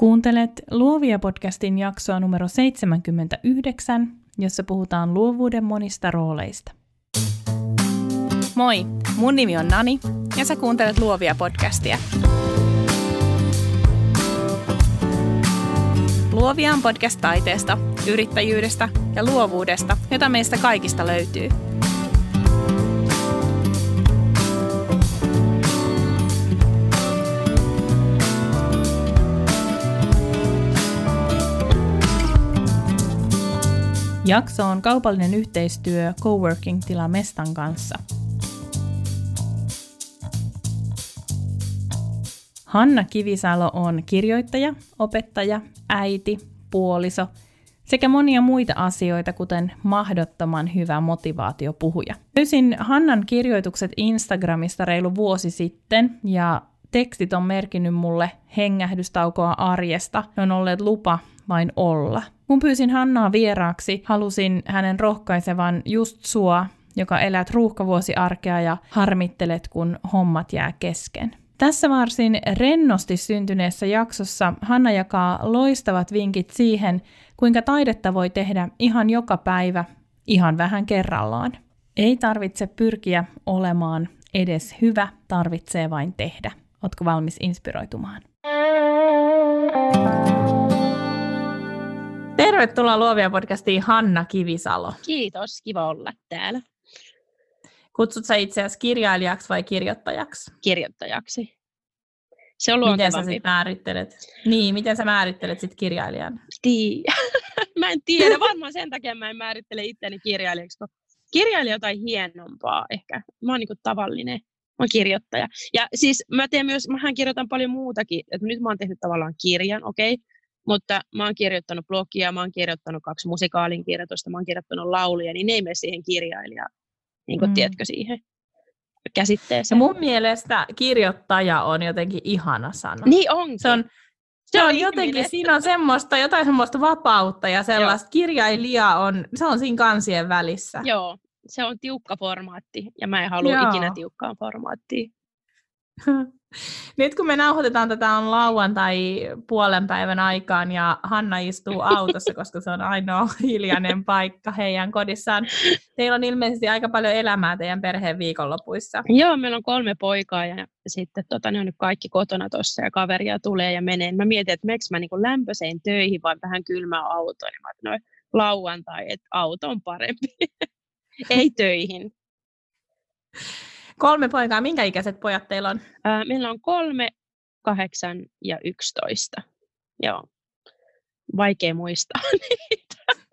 Kuuntelet Luovia podcastin jaksoa numero 79, jossa puhutaan luovuuden monista rooleista. Moi, mun nimi on Nani ja sä kuuntelet Luovia podcastia. Luovia on podcast taiteesta, yrittäjyydestä ja luovuudesta, jota meistä kaikista löytyy – Jakso on kaupallinen yhteistyö Coworking-tila Mestan kanssa. Hanna Kivisalo on kirjoittaja, opettaja, äiti, puoliso sekä monia muita asioita, kuten mahdottoman hyvä motivaatiopuhuja. Löysin Hannan kirjoitukset Instagramista reilu vuosi sitten ja tekstit on merkinnyt mulle hengähdystaukoa arjesta. Ne on olleet lupa vain olla. Kun pyysin Hannaa vieraaksi, halusin hänen rohkaisevan just sua, joka elät ruuhkavuosiarkea ja harmittelet, kun hommat jää kesken. Tässä varsin rennosti syntyneessä jaksossa Hanna jakaa loistavat vinkit siihen, kuinka taidetta voi tehdä ihan joka päivä, ihan vähän kerrallaan. Ei tarvitse pyrkiä olemaan edes hyvä, tarvitsee vain tehdä. Ootko valmis inspiroitumaan? Tervetuloa Luovia podcastiin Hanna Kivisalo. Kiitos, kiva olla täällä. Kutsut sä itseäsi kirjailijaksi vai kirjoittajaksi? Kirjoittajaksi. Se on Miten sä sit määrittelet? Niin, miten sä määrittelet sit kirjailijan? Tii. mä en tiedä, varmaan sen takia mä en määrittele itteni kirjailijaksi, kun kirjailija jotain hienompaa ehkä. Mä oon niinku tavallinen. Mä oon kirjoittaja. Ja siis mä teen myös, mähän kirjoitan paljon muutakin. Et nyt mä oon tehnyt tavallaan kirjan, okei. Okay? Mutta mä oon kirjoittanut blogia, mä oon kirjoittanut kaksi musikaalin kirjoitusta, mä oon kirjoittanut lauluja, niin ne ei mene siihen kirjailijaan, niin kuin, mm. tiedätkö, siihen käsitteeseen. Ja mun mielestä kirjoittaja on jotenkin ihana sana. Niin onkin. Se on, se on jotenkin, siinä on semmoista, jotain semmoista vapautta ja sellaista. Joo. Kirjailija on, se on siinä kansien välissä. Joo, se on tiukka formaatti ja mä en halua Joo. ikinä tiukkaan formaattiin. Nyt kun me nauhoitetaan tätä on lauantai puolen päivän aikaan ja Hanna istuu autossa, koska se on ainoa hiljainen paikka heidän kodissaan. Teillä on ilmeisesti aika paljon elämää teidän perheen viikonlopuissa. Joo, meillä on kolme poikaa ja sitten tota, ne on nyt kaikki kotona tuossa ja kaveria tulee ja menee. Mä mietin, että miksi mä niin lämpöiseen töihin vai vähän kylmää autoon. Niin mä no, lauantai, että auto on parempi. Ei töihin. Kolme poikaa. Minkä ikäiset pojat teillä on? Ää, meillä on kolme, kahdeksan ja yksitoista. Joo. Vaikea muistaa niitä.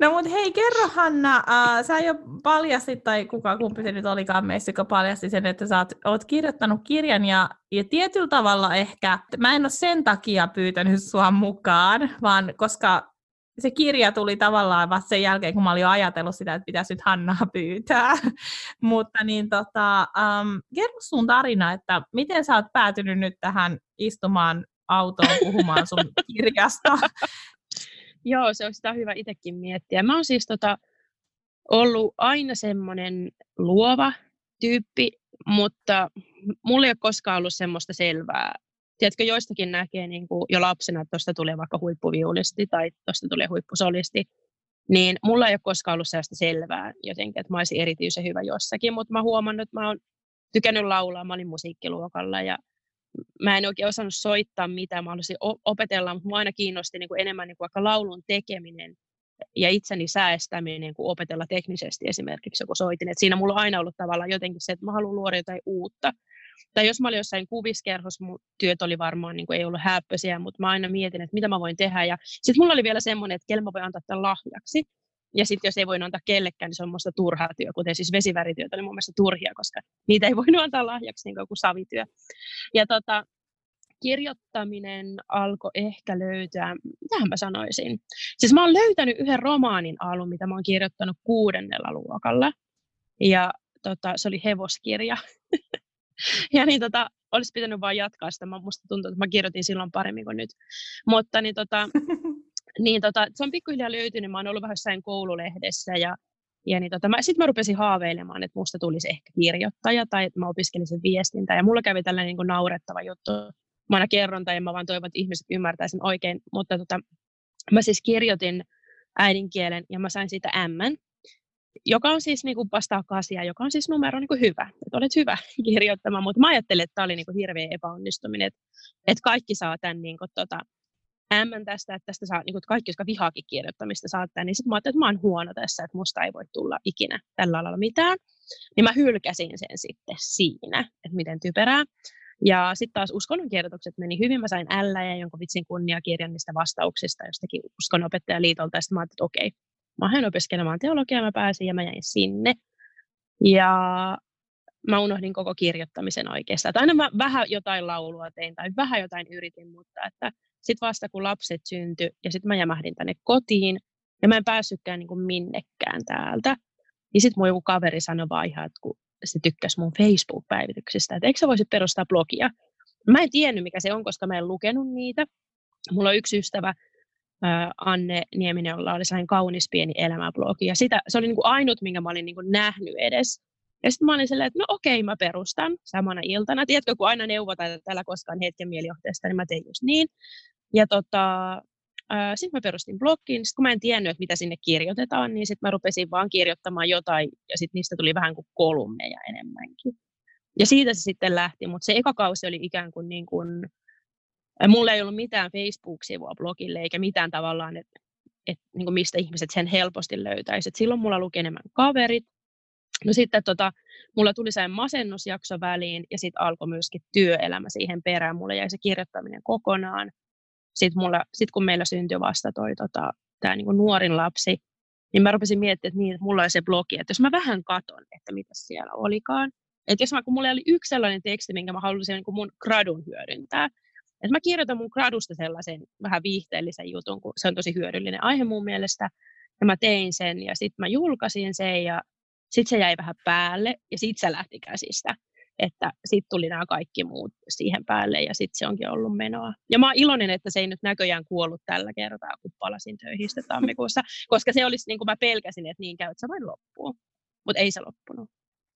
No mutta hei, kerro Hanna, äh, sä jo paljastit, tai kuka kumpi se nyt olikaan meissä, joka paljasti sen, että sä oot, oot kirjoittanut kirjan ja, ja tietyllä tavalla ehkä, mä en ole sen takia pyytänyt sua mukaan, vaan koska se kirja tuli tavallaan vasta sen jälkeen, kun mä olin jo ajatellut sitä, että pitäisi nyt Hannaa pyytää. Mutta niin tota, um, kerro sun tarina, että miten sä oot päätynyt nyt tähän istumaan autoon puhumaan sun kirjasta? Joo, se on sitä hyvä itsekin miettiä. Mä oon siis tota, ollut aina semmoinen luova tyyppi, mutta mulla ei ole koskaan ollut semmoista selvää tiedätkö, joistakin näkee niin kuin jo lapsena, että tuosta tulee vaikka huippuviulisti tai tuosta tulee huippusolisti, niin mulla ei ole koskaan ollut sellaista selvää jotenkin, että mä olisin erityisen hyvä jossakin, mutta mä huomannut, että mä oon tykännyt laulaa, mä olin musiikkiluokalla ja mä en oikein osannut soittaa mitään, mä haluaisin opetella, mutta mä aina kiinnosti niin kuin enemmän niin kuin vaikka laulun tekeminen ja itseni säästäminen kuin opetella teknisesti esimerkiksi joku soitin. Et siinä mulla on aina ollut tavallaan jotenkin se, että mä haluan luoda jotain uutta tai jos mä olin jossain kuviskerhossa, mun työt oli varmaan, niin kuin ei ollut häppöisiä, mutta mä aina mietin, että mitä mä voin tehdä. Ja sitten mulla oli vielä semmoinen, että kelma voi antaa tämän lahjaksi. Ja sitten jos ei voi antaa kellekään, niin se on musta turhaa työ, kuten siis vesivärityöt oli mun mielestä turhia, koska niitä ei voinut antaa lahjaksi niin kuin savityö. Ja tota, kirjoittaminen alkoi ehkä löytää, mitä mä sanoisin. Siis mä oon löytänyt yhden romaanin alun, mitä mä oon kirjoittanut kuudennella luokalla. Ja tota, se oli hevoskirja. ja niin tota, olisi pitänyt vaan jatkaa sitä. Mä, musta tuntuu, että mä kirjoitin silloin paremmin kuin nyt. Mutta niin tota, niin tota, se on pikkuhiljaa löytynyt. Mä oon ollut vähän jossain koululehdessä ja, ja niin tota, sitten mä rupesin haaveilemaan, että musta tulisi ehkä kirjoittaja tai että mä opiskelisin viestintää. Ja mulla kävi tällainen niin kuin naurettava juttu. mä aina kerron tai mä vaan toivon, että ihmiset ymmärtäisivät oikein, mutta tota, mä siis kirjoitin äidinkielen ja mä sain siitä M, joka on siis niin kuin vastaa kasia, joka on siis numero niin kuin hyvä. Että olet hyvä kirjoittamaan, mutta mä ajattelin, että tämä oli niin kuin hirveä epäonnistuminen, että, että kaikki saa tämän niin kuin, tota, M tästä, että tästä saa, niin kuin, kaikki, jotka vihaakin kirjoittamista saattaa, niin sitten mä ajattelin, että mä oon huono tässä, että musta ei voi tulla ikinä tällä alalla mitään. Niin mä hylkäsin sen sitten siinä, että miten typerää. Ja sitten taas uskonnonkirjoitukset meni hyvin. Mä sain L ja jonkun vitsin kunniakirjan niistä vastauksista jostakin uskonnopettajaliitolta. Ja sitten mä ajattelin, että okei, mä lähden opiskelemaan teologiaa, mä pääsin ja mä jäin sinne. Ja mä unohdin koko kirjoittamisen oikeastaan. Tai aina mä vähän jotain laulua tein tai vähän jotain yritin, mutta että sitten vasta kun lapset syntyi ja sitten mä jämähdin tänne kotiin ja mä en päässytkään niin kuin minnekään täältä. Niin sitten mun joku kaveri sanoi vaan ihan, että kun se tykkäsi mun Facebook-päivityksistä, että eikö sä voisi perustaa blogia. Mä en tiennyt, mikä se on, koska mä en lukenut niitä. Mulla on yksi ystävä, Anne Nieminen, jolla oli sellainen kaunis pieni elämäblogi. Ja sitä, se oli niin kuin ainut, minkä mä olin niin kuin nähnyt edes. Ja sitten mä olin silleen, että no okei, mä perustan samana iltana. Tiedätkö, kun aina neuvotaan, että koskaan hetken mielijohteesta, niin mä tein just niin. Ja tota, sitten mä perustin blogin. Sitten kun mä en tiennyt, että mitä sinne kirjoitetaan, niin sitten mä rupesin vaan kirjoittamaan jotain. Ja sitten niistä tuli vähän kuin kolumneja enemmänkin. Ja siitä se sitten lähti. Mutta se eka kausi oli ikään kuin, niin kuin Mulla ei ollut mitään Facebook-sivua blogille eikä mitään tavallaan, että et, niin mistä ihmiset sen helposti löytäisivät. Silloin mulla luki enemmän kaverit. No sitten tota, mulla tuli se masennusjakso väliin ja sitten alkoi myöskin työelämä siihen perään. Mulla jäi se kirjoittaminen kokonaan. Sitten, mulla, sit kun meillä syntyi vasta toi, tota, tämä niin nuorin lapsi, niin mä rupesin miettimään, että, niin, että mulla oli se blogi, että jos mä vähän katon, että mitä siellä olikaan, että jos mä, kun mulla oli yksi sellainen teksti, minkä mä halusin niin mun gradun hyödyntää, et mä kirjoitan mun gradusta sellaisen vähän viihteellisen jutun, kun se on tosi hyödyllinen aihe mun mielestä. Ja mä tein sen ja sitten mä julkaisin sen ja sitten se jäi vähän päälle ja sitten se lähti käsistä. Että sitten tuli nämä kaikki muut siihen päälle ja sitten se onkin ollut menoa. Ja mä oon iloinen, että se ei nyt näköjään kuollut tällä kertaa, kun palasin töihin tammikuussa, koska se olisi niin kuin mä pelkäsin, että niin käy, että se vain loppuu. Mutta ei se loppunut.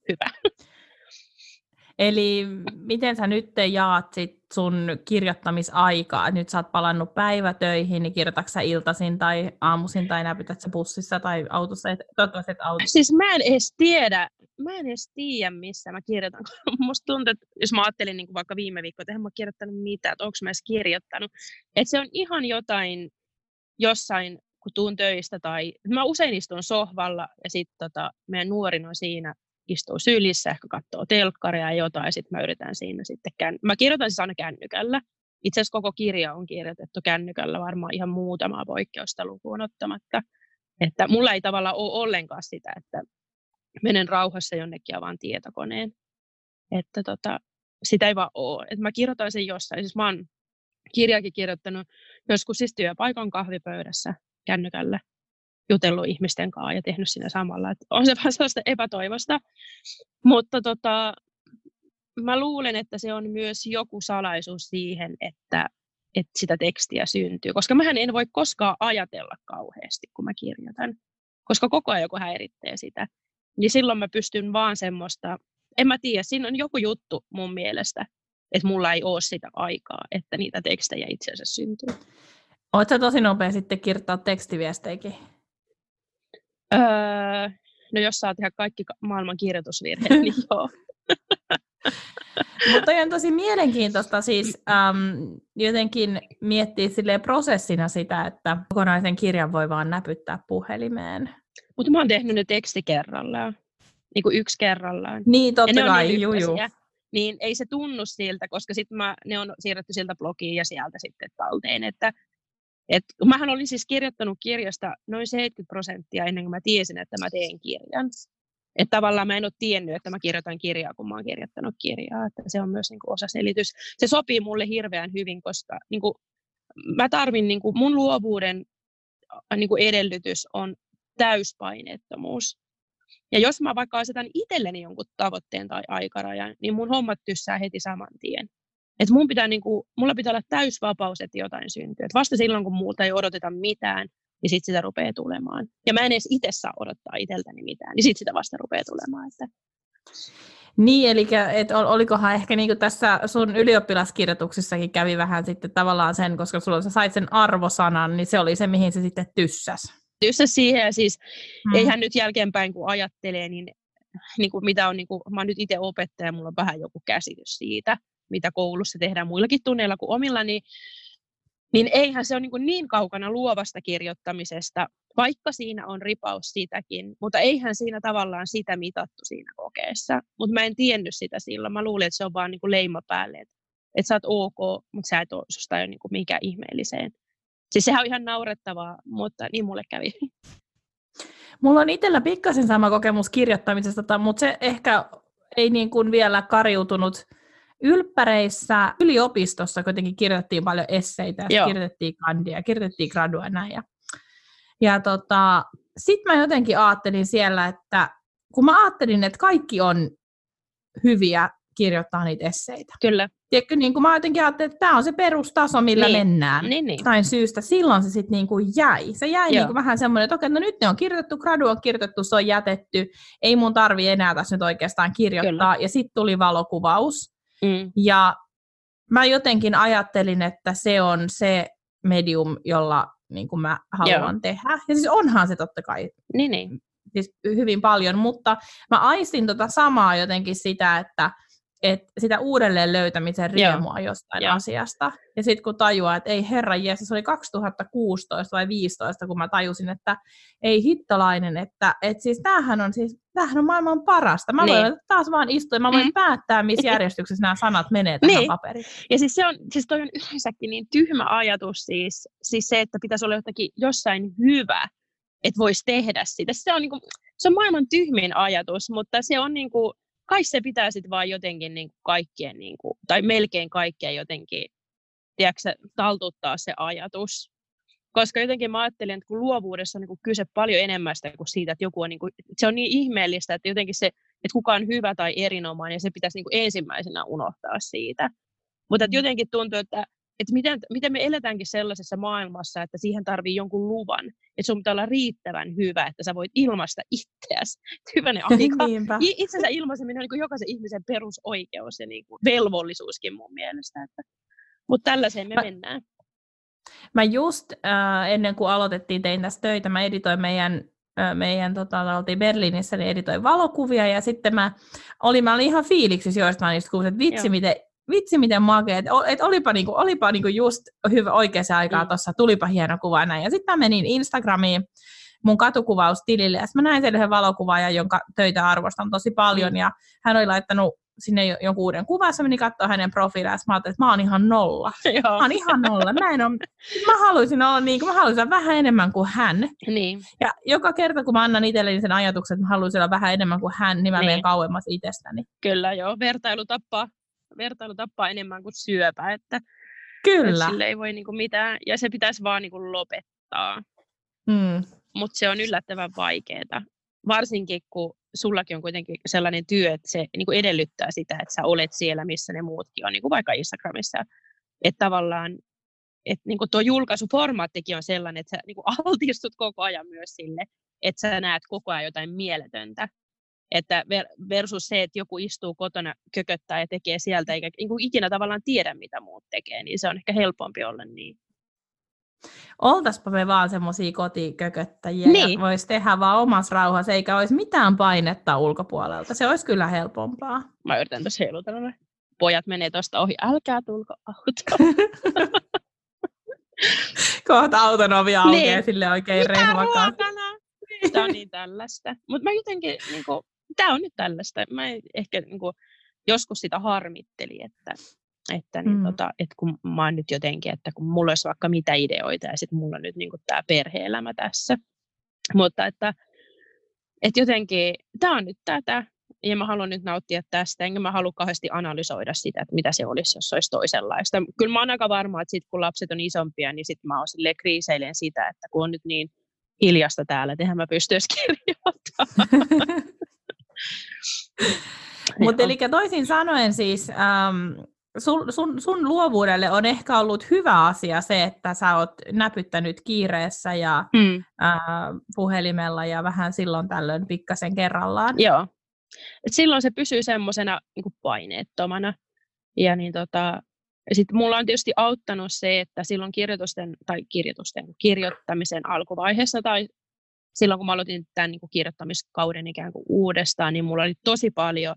Hyvä. Eli miten sä nyt jaat sit sun kirjoittamisaikaa? Nyt sä oot palannut päivätöihin, niin kirjoitatko sä iltaisin tai aamuisin tai näpytät sä bussissa tai autossa? Et, toivottavasti et autossa. Siis mä en edes tiedä, mä en edes tiedä, missä mä kirjoitan. Musta tuntuu, että jos mä ajattelin niin kuin vaikka viime viikko, että en mä kirjoittanut mitään, että onko mä edes kirjoittanut. Että se on ihan jotain jossain, kun tuun töistä tai mä usein istun sohvalla ja sitten tota, meidän nuorin on siinä istuu sylissä, ehkä katsoo telkkaria ja jotain, sitten mä yritän siinä sitten, kään... mä kirjoitan siis aina kännykällä. Itse asiassa koko kirja on kirjoitettu kännykällä varmaan ihan muutamaa poikkeusta lukuun ottamatta. Että mulla ei tavallaan ole ollenkaan sitä, että menen rauhassa jonnekin ja vaan tietokoneen. Että tota, sitä ei vaan ole. Että mä kirjoitan sen jossain. Siis mä oon kirjakin kirjoittanut joskus siis työpaikan kahvipöydässä kännykällä jutellut ihmisten kanssa ja tehnyt siinä samalla. Että on se vähän sellaista epätoivosta. Mutta tota, mä luulen, että se on myös joku salaisuus siihen, että, että sitä tekstiä syntyy. Koska mä en voi koskaan ajatella kauheasti, kun mä kirjoitan. Koska koko ajan joku häiritsee sitä. Niin silloin mä pystyn vaan semmoista, en mä tiedä, siinä on joku juttu mun mielestä, että mulla ei ole sitä aikaa, että niitä tekstejä itse asiassa syntyy. Oletko tosi nopea sitten kirjoittaa tekstiviesteikin? Öö, no jos saa tehdä kaikki maailman kirjoitusvirheet, niin joo. Mutta on tosi mielenkiintoista siis äm, jotenkin miettiä prosessina sitä, että kokonaisen kirjan voi vaan näpyttää puhelimeen. Mutta mä oon tehnyt ne teksti kerrallaan, niin kuin yksi kerrallaan. Niin, totta kai, niin juu, juu. Niin ei se tunnu siltä, koska sitten ne on siirretty sieltä blogiin ja sieltä sitten talteen, että et, mähän olin siis kirjoittanut kirjasta noin 70 prosenttia ennen kuin mä tiesin, että mä teen kirjan. Että tavallaan mä en ole tiennyt, että mä kirjoitan kirjaa, kun mä oon kirjoittanut kirjaa. Että se on myös niin kuin osa selitys. Se sopii mulle hirveän hyvin, koska niin kuin, mä tarvin, niin kuin, mun luovuuden niin kuin edellytys on täyspaineettomuus. Ja jos mä vaikka asetan itselleni jonkun tavoitteen tai aikarajan, niin mun hommat tyssää heti saman tien. Et mun pitää, niin kuin, mulla pitää olla täysvapaus, että jotain syntyy. Et vasta silloin, kun multa ei odoteta mitään, niin sitten sitä rupeaa tulemaan. Ja mä en edes itse saa odottaa itseltäni mitään, niin sitten sitä vasta rupeaa tulemaan. Että... Niin, eli et olikohan ehkä niin tässä sun ylioppilaskirjoituksissakin kävi vähän sitten tavallaan sen, koska sulla sä sait sen arvosanan, niin se oli se, mihin se sitten tyssäs. Tyssäs siihen, ja siis hmm. eihän nyt jälkeenpäin kun ajattelee, niin, niin kuin mitä on, niin kuin, mä oon nyt itse opettaja, mulla on vähän joku käsitys siitä, mitä koulussa tehdään muillakin tunneilla kuin omilla, niin, niin eihän se ole niin, niin kaukana luovasta kirjoittamisesta, vaikka siinä on ripaus sitäkin, mutta eihän siinä tavallaan sitä mitattu siinä kokeessa. Mutta mä en tiennyt sitä silloin. Mä luulin, että se on vaan niin kuin leima päälle, että, että sä oot ok, mutta sä et ole, susta ole niin kuin mikä ihmeelliseen. Siis sehän on ihan naurettavaa, mutta niin mulle kävi. Mulla on itsellä pikkasen sama kokemus kirjoittamisesta, mutta se ehkä ei niin kuin vielä kariutunut ylppäreissä. Yliopistossa kuitenkin kirjoitettiin paljon esseitä, Joo. kirjoitettiin kandia, kirjoitettiin gradua ja näin. Ja ja tota, sitten mä jotenkin ajattelin siellä, että kun mä ajattelin, että kaikki on hyviä kirjoittaa niitä esseitä. Kyllä. Tiedätkö, niin kuin mä jotenkin ajattelin, että tämä on se perustaso, millä niin. mennään. Niin, niin. Tain syystä. Silloin se sitten niin kuin jäi. Se jäi niin kuin vähän semmoinen, että okei, no nyt ne on kirjoitettu, gradu on kirjoitettu, se on jätetty. Ei mun tarvi enää tässä nyt oikeastaan kirjoittaa. Kyllä. Ja sitten tuli valokuvaus. Mm. Ja mä jotenkin ajattelin, että se on se medium, jolla niin kuin mä haluan Joo. tehdä. Ja siis onhan se totta kai niin, niin. Siis hyvin paljon, mutta mä aistin tota samaa jotenkin sitä, että et sitä uudelleen löytämisen riemua Joo. jostain Joo. asiasta. Ja sitten kun tajuaa, että ei herra Jeesus, se oli 2016 vai 2015, kun mä tajusin, että ei hittolainen, että et siis tämähän on, siis, tämähän on maailman parasta. Mä niin. voin taas vaan istua ja mä voin mm. päättää, missä järjestyksessä nämä sanat menee tähän niin. paperiin. Ja siis se on, siis toi on yleensäkin niin tyhmä ajatus siis, siis se, että pitäisi olla jotakin jossain hyvä, että voisi tehdä sitä. Se on, niinku, se on maailman tyhmin ajatus, mutta se on niinku, kai se pitää sitten vaan jotenkin niin kuin kaikkien, niin kuin, tai melkein kaikkien jotenkin, tiedätkö, taltuttaa se ajatus. Koska jotenkin mä ajattelen, että kun luovuudessa on niin kuin kyse paljon enemmän sitä kuin siitä, että joku on, niin kuin, se on niin ihmeellistä, että jotenkin se, että kuka on hyvä tai erinomainen, se pitäisi niin kuin ensimmäisenä unohtaa siitä. Mutta mm. jotenkin tuntuu, että että miten, miten me eletäänkin sellaisessa maailmassa, että siihen tarvii jonkun luvan. Että sun pitää olla riittävän hyvä, että sä voit ilmaista itseäsi. Hyvänen aika. Itsensä ilmaiseminen on niin jokaisen ihmisen perusoikeus ja niin kuin velvollisuuskin mun mielestä. Että, mutta tällaiseen me mä, mennään. Mä just äh, ennen kuin aloitettiin, tein tässä töitä, mä editoin meidän meidän, tota, oltiin Berliinissä, niin editoin valokuvia, ja sitten mä olin, mä olin ihan fiiliksissä joistain niistä kuvista, että vitsi, Joo. miten vitsi miten makea, että et olipa, niinku, olipa niinku just hyvä oikeaan aikaan mm. tuossa, tulipa hieno kuva näin. Ja sitten mä menin Instagramiin mun katukuvaustilille, ja mä näin sen yhden valokuvaajan, jonka töitä arvostan tosi paljon, mm. ja hän oli laittanut sinne jonkun uuden kuvan, ja menin katsoa hänen profiilia, ja mä ajattelin, että mä oon ihan nolla. Joo. Mä oon ihan nolla. Mä, en ole, mä haluaisin olla niin kuin, mä haluaisin vähän enemmän kuin hän. Niin. Ja joka kerta, kun mä annan itselleni sen ajatuksen, että mä haluaisin olla vähän enemmän kuin hän, niin mä niin. menen kauemmas itsestäni. Kyllä, joo. Vertailu tappaa vertailu tappaa enemmän kuin syöpä, että, Kyllä. että sille ei voi niinku mitään, ja se pitäisi vaan niinku lopettaa. Mm. Mutta se on yllättävän vaikeaa, varsinkin kun sullakin on kuitenkin sellainen työ, että se niinku edellyttää sitä, että sä olet siellä, missä ne muutkin on, niinku vaikka Instagramissa. Että tavallaan että niinku tuo julkaisuformaattikin on sellainen, että sä niinku altistut koko ajan myös sille, että sä näet koko ajan jotain mieletöntä. Että versus se, että joku istuu kotona, kököttää ja tekee sieltä, eikä niin kuin ikinä tavallaan tiedä, mitä muut tekee, niin se on ehkä helpompi olla niin. Oltaspa me vaan semmoisia kotikököttäjiä niin. ja voisi tehdä vaan omassa rauhassa, eikä olisi mitään painetta ulkopuolelta. Se olisi kyllä helpompaa. Mä yritän tuossa heilutella. Pojat menee tuosta ohi, älkää tulko auto. Kohta auton ovi aukeaa niin. sille oikein rehvakaan. Tämä on niin tällaista. Mutta mä jotenkin, niin kuin, tämä on nyt tällaista. Mä ehkä niin kuin, joskus sitä harmitteli, että, että, niin, mm. tota, että kun mä oon nyt jotenkin, että kun mulla olisi vaikka mitä ideoita ja sitten mulla on nyt niin tämä perhe-elämä tässä. Mutta että, että jotenkin tämä on nyt tätä ja mä haluan nyt nauttia tästä, enkä mä halua kauheasti analysoida sitä, että mitä se olisi, jos se olisi toisenlaista. Kyllä mä oon aika varma, että sit kun lapset on isompia, niin sitten mä oon kriiseilen sitä, että kun on nyt niin hiljasta täällä, että mä pystyisi kirjoittamaan. Mutta eli toisin sanoen siis ähm, sun, sun, sun luovuudelle on ehkä ollut hyvä asia se, että sä oot näpyttänyt kiireessä ja mm. äh, puhelimella ja vähän silloin tällöin pikkasen kerrallaan. Joo, Et silloin se pysyy semmoisena niin paineettomana. Ja niin tota, sitten mulla on tietysti auttanut se, että silloin kirjoitusten tai kirjoitusten kirjoittamisen alkuvaiheessa tai silloin kun mä aloitin tämän niin kuin kirjoittamiskauden ikään kuin uudestaan, niin mulla oli tosi paljon,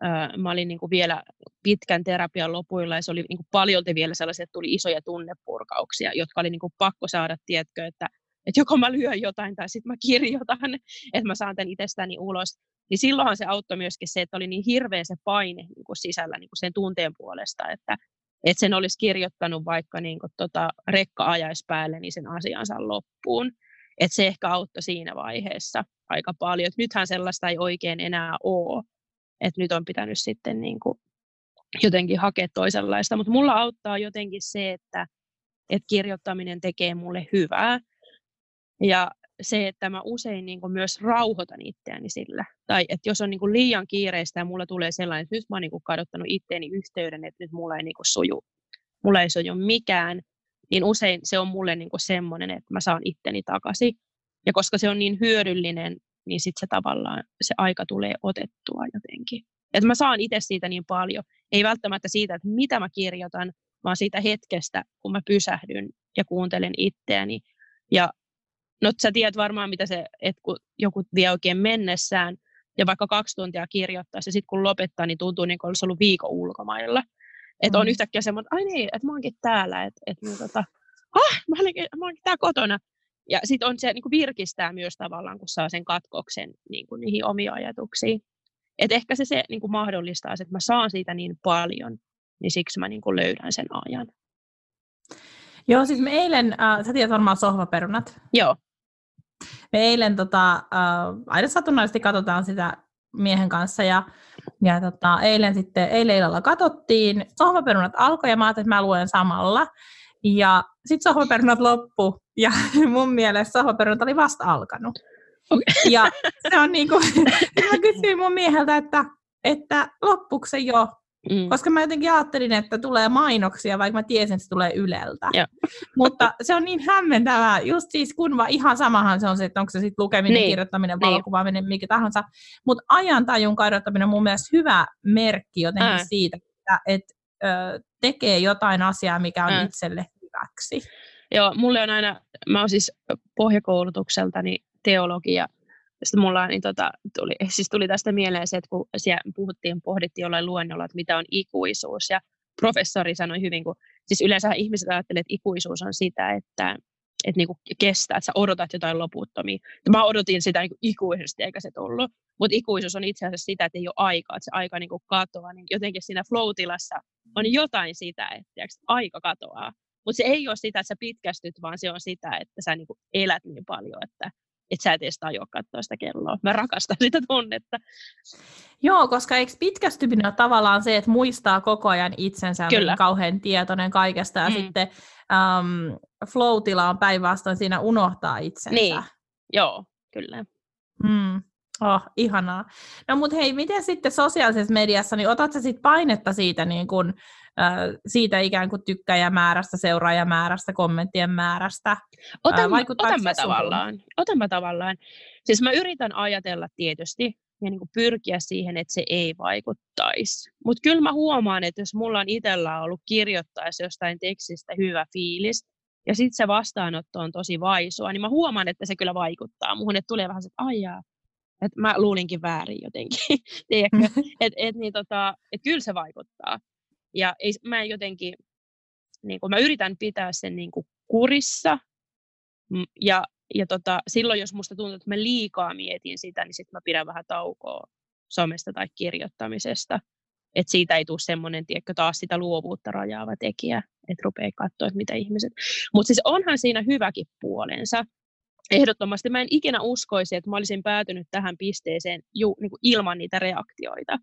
ää, mä olin niin kuin vielä pitkän terapian lopuilla ja se oli niin kuin paljolti vielä sellaisia, että tuli isoja tunnepurkauksia, jotka oli niin kuin pakko saada, tietkö, että, että joko mä lyön jotain tai sitten mä kirjoitan, että mä saan tämän itsestäni ulos. Niin silloinhan se auttoi myöskin se, että oli niin hirveä se paine niin kuin sisällä niin kuin sen tunteen puolesta, että, että sen olisi kirjoittanut vaikka niin kuin tota, rekka ajaisi päälle, niin sen asiansa loppuun. Että se ehkä auttoi siinä vaiheessa aika paljon. Et nythän sellaista ei oikein enää ole. Että nyt on pitänyt sitten niin kuin jotenkin hakea toisenlaista. Mutta mulla auttaa jotenkin se, että, että kirjoittaminen tekee mulle hyvää. Ja se, että mä usein niin kuin myös rauhoitan itseäni sillä. Tai että jos on niin kuin liian kiireistä ja mulla tulee sellainen, että nyt mä oon niin kuin kadottanut itteeni yhteyden, että nyt mulla ei niin kuin suju, mulla ei suju mikään, niin usein se on mulle niin kuin semmoinen, että mä saan itteni takaisin. Ja koska se on niin hyödyllinen, niin sitten se tavallaan se aika tulee otettua jotenkin. Että mä saan itse siitä niin paljon. Ei välttämättä siitä, että mitä mä kirjoitan, vaan siitä hetkestä, kun mä pysähdyn ja kuuntelen itseäni. Ja no sä tiedät varmaan, mitä se, että kun joku vie oikein mennessään ja vaikka kaksi tuntia kirjoittaa, ja sitten kun lopettaa, niin tuntuu niin kuin olisi ollut viikon ulkomailla. Että on mm. yhtäkkiä semmoinen, ai niin, että mä oonkin täällä, että et, niin, tota, ah, mä, olenkin, mä oonkin täällä kotona. Ja sitten on se niin kuin virkistää myös tavallaan, kun saa sen katkoksen niin kuin niihin omiin ajatuksiin. Et ehkä se, se niin kuin mahdollistaa että mä saan siitä niin paljon, niin siksi mä niin kuin löydän sen ajan. Joo, siis me eilen, äh, sä tiedät varmaan sohvaperunat. Joo. Me eilen tota, äh, aina satunnaisesti katsotaan sitä miehen kanssa ja, ja tota, eilen sitten, eilen illalla katsottiin, sohvaperunat alkoi ja mä ajattelin, että mä luen samalla. Ja sitten sohvaperunat loppu ja mun mielestä sohvaperunat oli vasta alkanut. Okay. Ja se on niin kuin, mä kysyin mun mieheltä, että, että loppuuko se jo? Mm. Koska mä jotenkin ajattelin, että tulee mainoksia, vaikka mä tiesin, että se tulee Yleltä. Yeah. Mutta se on niin hämmentävää, just siis kun vaan ihan samahan se on se, että onko se sitten lukeminen, niin. kirjoittaminen, niin. valokuvaaminen, mikä tahansa. Mutta ajantajun kaidottaminen on mun mielestä hyvä merkki jotenkin Ää. siitä, että et, ö, tekee jotain asiaa, mikä on Ää. itselle hyväksi. Joo, mulle on aina, mä oon siis pohjakoulutukseltani teologia, sitten mulla niin tota, tuli, siis tuli tästä mieleen se, että kun siellä puhuttiin, pohdittiin jollain luennolla, että mitä on ikuisuus. Ja professori sanoi hyvin, kun siis yleensä ihmiset ajattelevat, että ikuisuus on sitä, että, että niin kuin kestää, että sä odotat jotain loputtomia. Mä odotin sitä niin kuin ikuisesti, eikä se tullut. Mutta ikuisuus on itse asiassa sitä, että ei ole aikaa, että se aika niin kuin katoaa. Niin jotenkin siinä flow-tilassa on jotain sitä, että tiiäks, aika katoaa. Mutta se ei ole sitä, että sä pitkästyt, vaan se on sitä, että sä niin kuin elät niin paljon, että että sä et edes tajua katsoa sitä kelloa. Mä rakastan sitä tunnetta. Joo, koska eikö pitkästyminen ole tavallaan se, että muistaa koko ajan itsensä, Kyllä. kauhean tietoinen kaikesta, ja mm. sitten um, flow-tila on päinvastoin siinä unohtaa itsensä. Niin, joo, kyllä. Mm. Oh, ihanaa. No mutta hei, miten sitten sosiaalisessa mediassa, niin otatko sitten painetta siitä, niin kun, äh, siitä ikään kuin tykkäjämäärästä, seuraajamäärästä, kommenttien määrästä? Otan, äh, otan mä tavallaan. Otan mä tavallaan. Siis mä yritän ajatella tietysti ja niin kuin pyrkiä siihen, että se ei vaikuttaisi. Mutta kyllä mä huomaan, että jos mulla on itsellä ollut kirjoittaessa jostain tekstistä hyvä fiilis, ja sitten se vastaanotto on tosi vaisua, niin mä huomaan, että se kyllä vaikuttaa muuhun, että tulee vähän se, että aijaa, että mä luulinkin väärin jotenkin, että et, niin tota, et kyllä se vaikuttaa. Ja ei, mä en jotenkin, niin kun mä yritän pitää sen niin kuin kurissa, ja, ja tota, silloin jos musta tuntuu, että mä liikaa mietin sitä, niin sitten mä pidän vähän taukoa somesta tai kirjoittamisesta. Että siitä ei tule semmoinen, tiedätkö, taas sitä luovuutta rajaava tekijä, että rupeaa katsoa, että mitä ihmiset... Mutta siis onhan siinä hyväkin puolensa ehdottomasti mä en ikinä uskoisi, että mä olisin päätynyt tähän pisteeseen ju, niin ilman niitä reaktioita.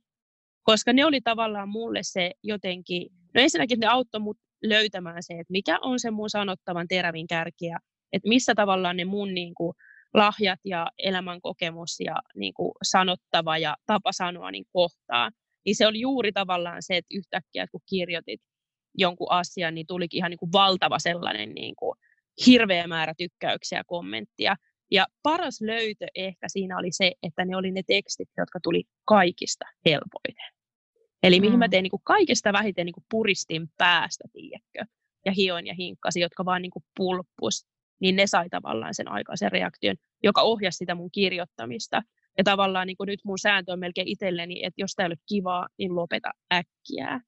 Koska ne oli tavallaan mulle se jotenkin, no ensinnäkin ne auttoi mut löytämään se, että mikä on se mun sanottavan terävin kärkiä, että missä tavallaan ne mun niin kuin, lahjat ja elämänkokemus ja niin kuin, sanottava ja tapa sanoa niin kohtaa. Niin se oli juuri tavallaan se, että yhtäkkiä kun kirjoitit jonkun asian, niin tulikin ihan niin kuin valtava sellainen niin kuin, hirveä määrä tykkäyksiä ja kommenttia. Ja paras löytö ehkä siinä oli se, että ne oli ne tekstit, jotka tuli kaikista helpoiten. Eli mihin mm. mä tein niin kuin kaikista vähiten niin kuin puristin päästä, tiedätkö, ja hioin ja hinkkasi, jotka vaan niin kuin pulppus, niin ne sai tavallaan sen aikaisen reaktion, joka ohjasi sitä mun kirjoittamista. Ja tavallaan niin kuin nyt mun sääntö on melkein itselleni, että jos tämä ei ole kivaa, niin lopeta äkkiä.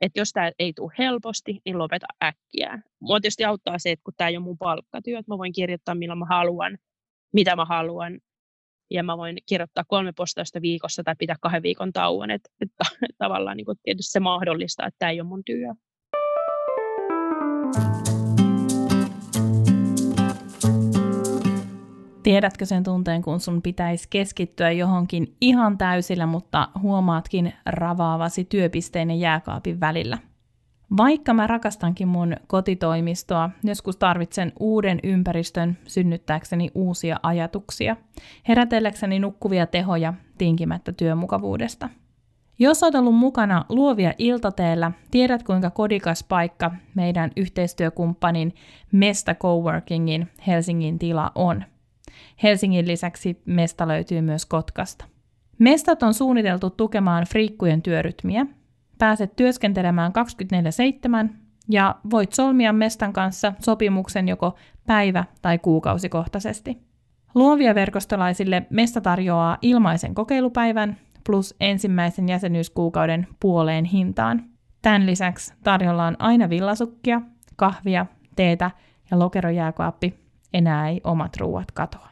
Että jos tämä ei tule helposti, niin lopeta äkkiä. Mua tietysti auttaa se, että kun tämä ei ole mun palkkatyö, että mä voin kirjoittaa milloin mä haluan, mitä mä haluan, ja mä voin kirjoittaa kolme postausta viikossa tai pitää kahden viikon tauon. Että et, et, tavallaan niin tietysti se mahdollistaa, että tämä ei ole mun työ. Tiedätkö sen tunteen, kun sun pitäisi keskittyä johonkin ihan täysillä, mutta huomaatkin ravaavasi työpisteinen jääkaapin välillä? Vaikka mä rakastankin mun kotitoimistoa, joskus tarvitsen uuden ympäristön synnyttääkseni uusia ajatuksia, herätelläkseni nukkuvia tehoja tinkimättä työmukavuudesta. Jos olet ollut mukana luovia iltateellä, tiedät kuinka kodikas paikka meidän yhteistyökumppanin Mesta Coworkingin Helsingin tila on – Helsingin lisäksi mesta löytyy myös Kotkasta. Mestat on suunniteltu tukemaan friikkujen työrytmiä. Pääset työskentelemään 24-7 ja voit solmia mestan kanssa sopimuksen joko päivä- tai kuukausikohtaisesti. Luovia verkostolaisille Mesta tarjoaa ilmaisen kokeilupäivän plus ensimmäisen jäsenyyskuukauden puoleen hintaan. Tämän lisäksi tarjolla on aina villasukkia, kahvia, teetä ja lokerojääkaappi. Enää ei omat ruuat katoa.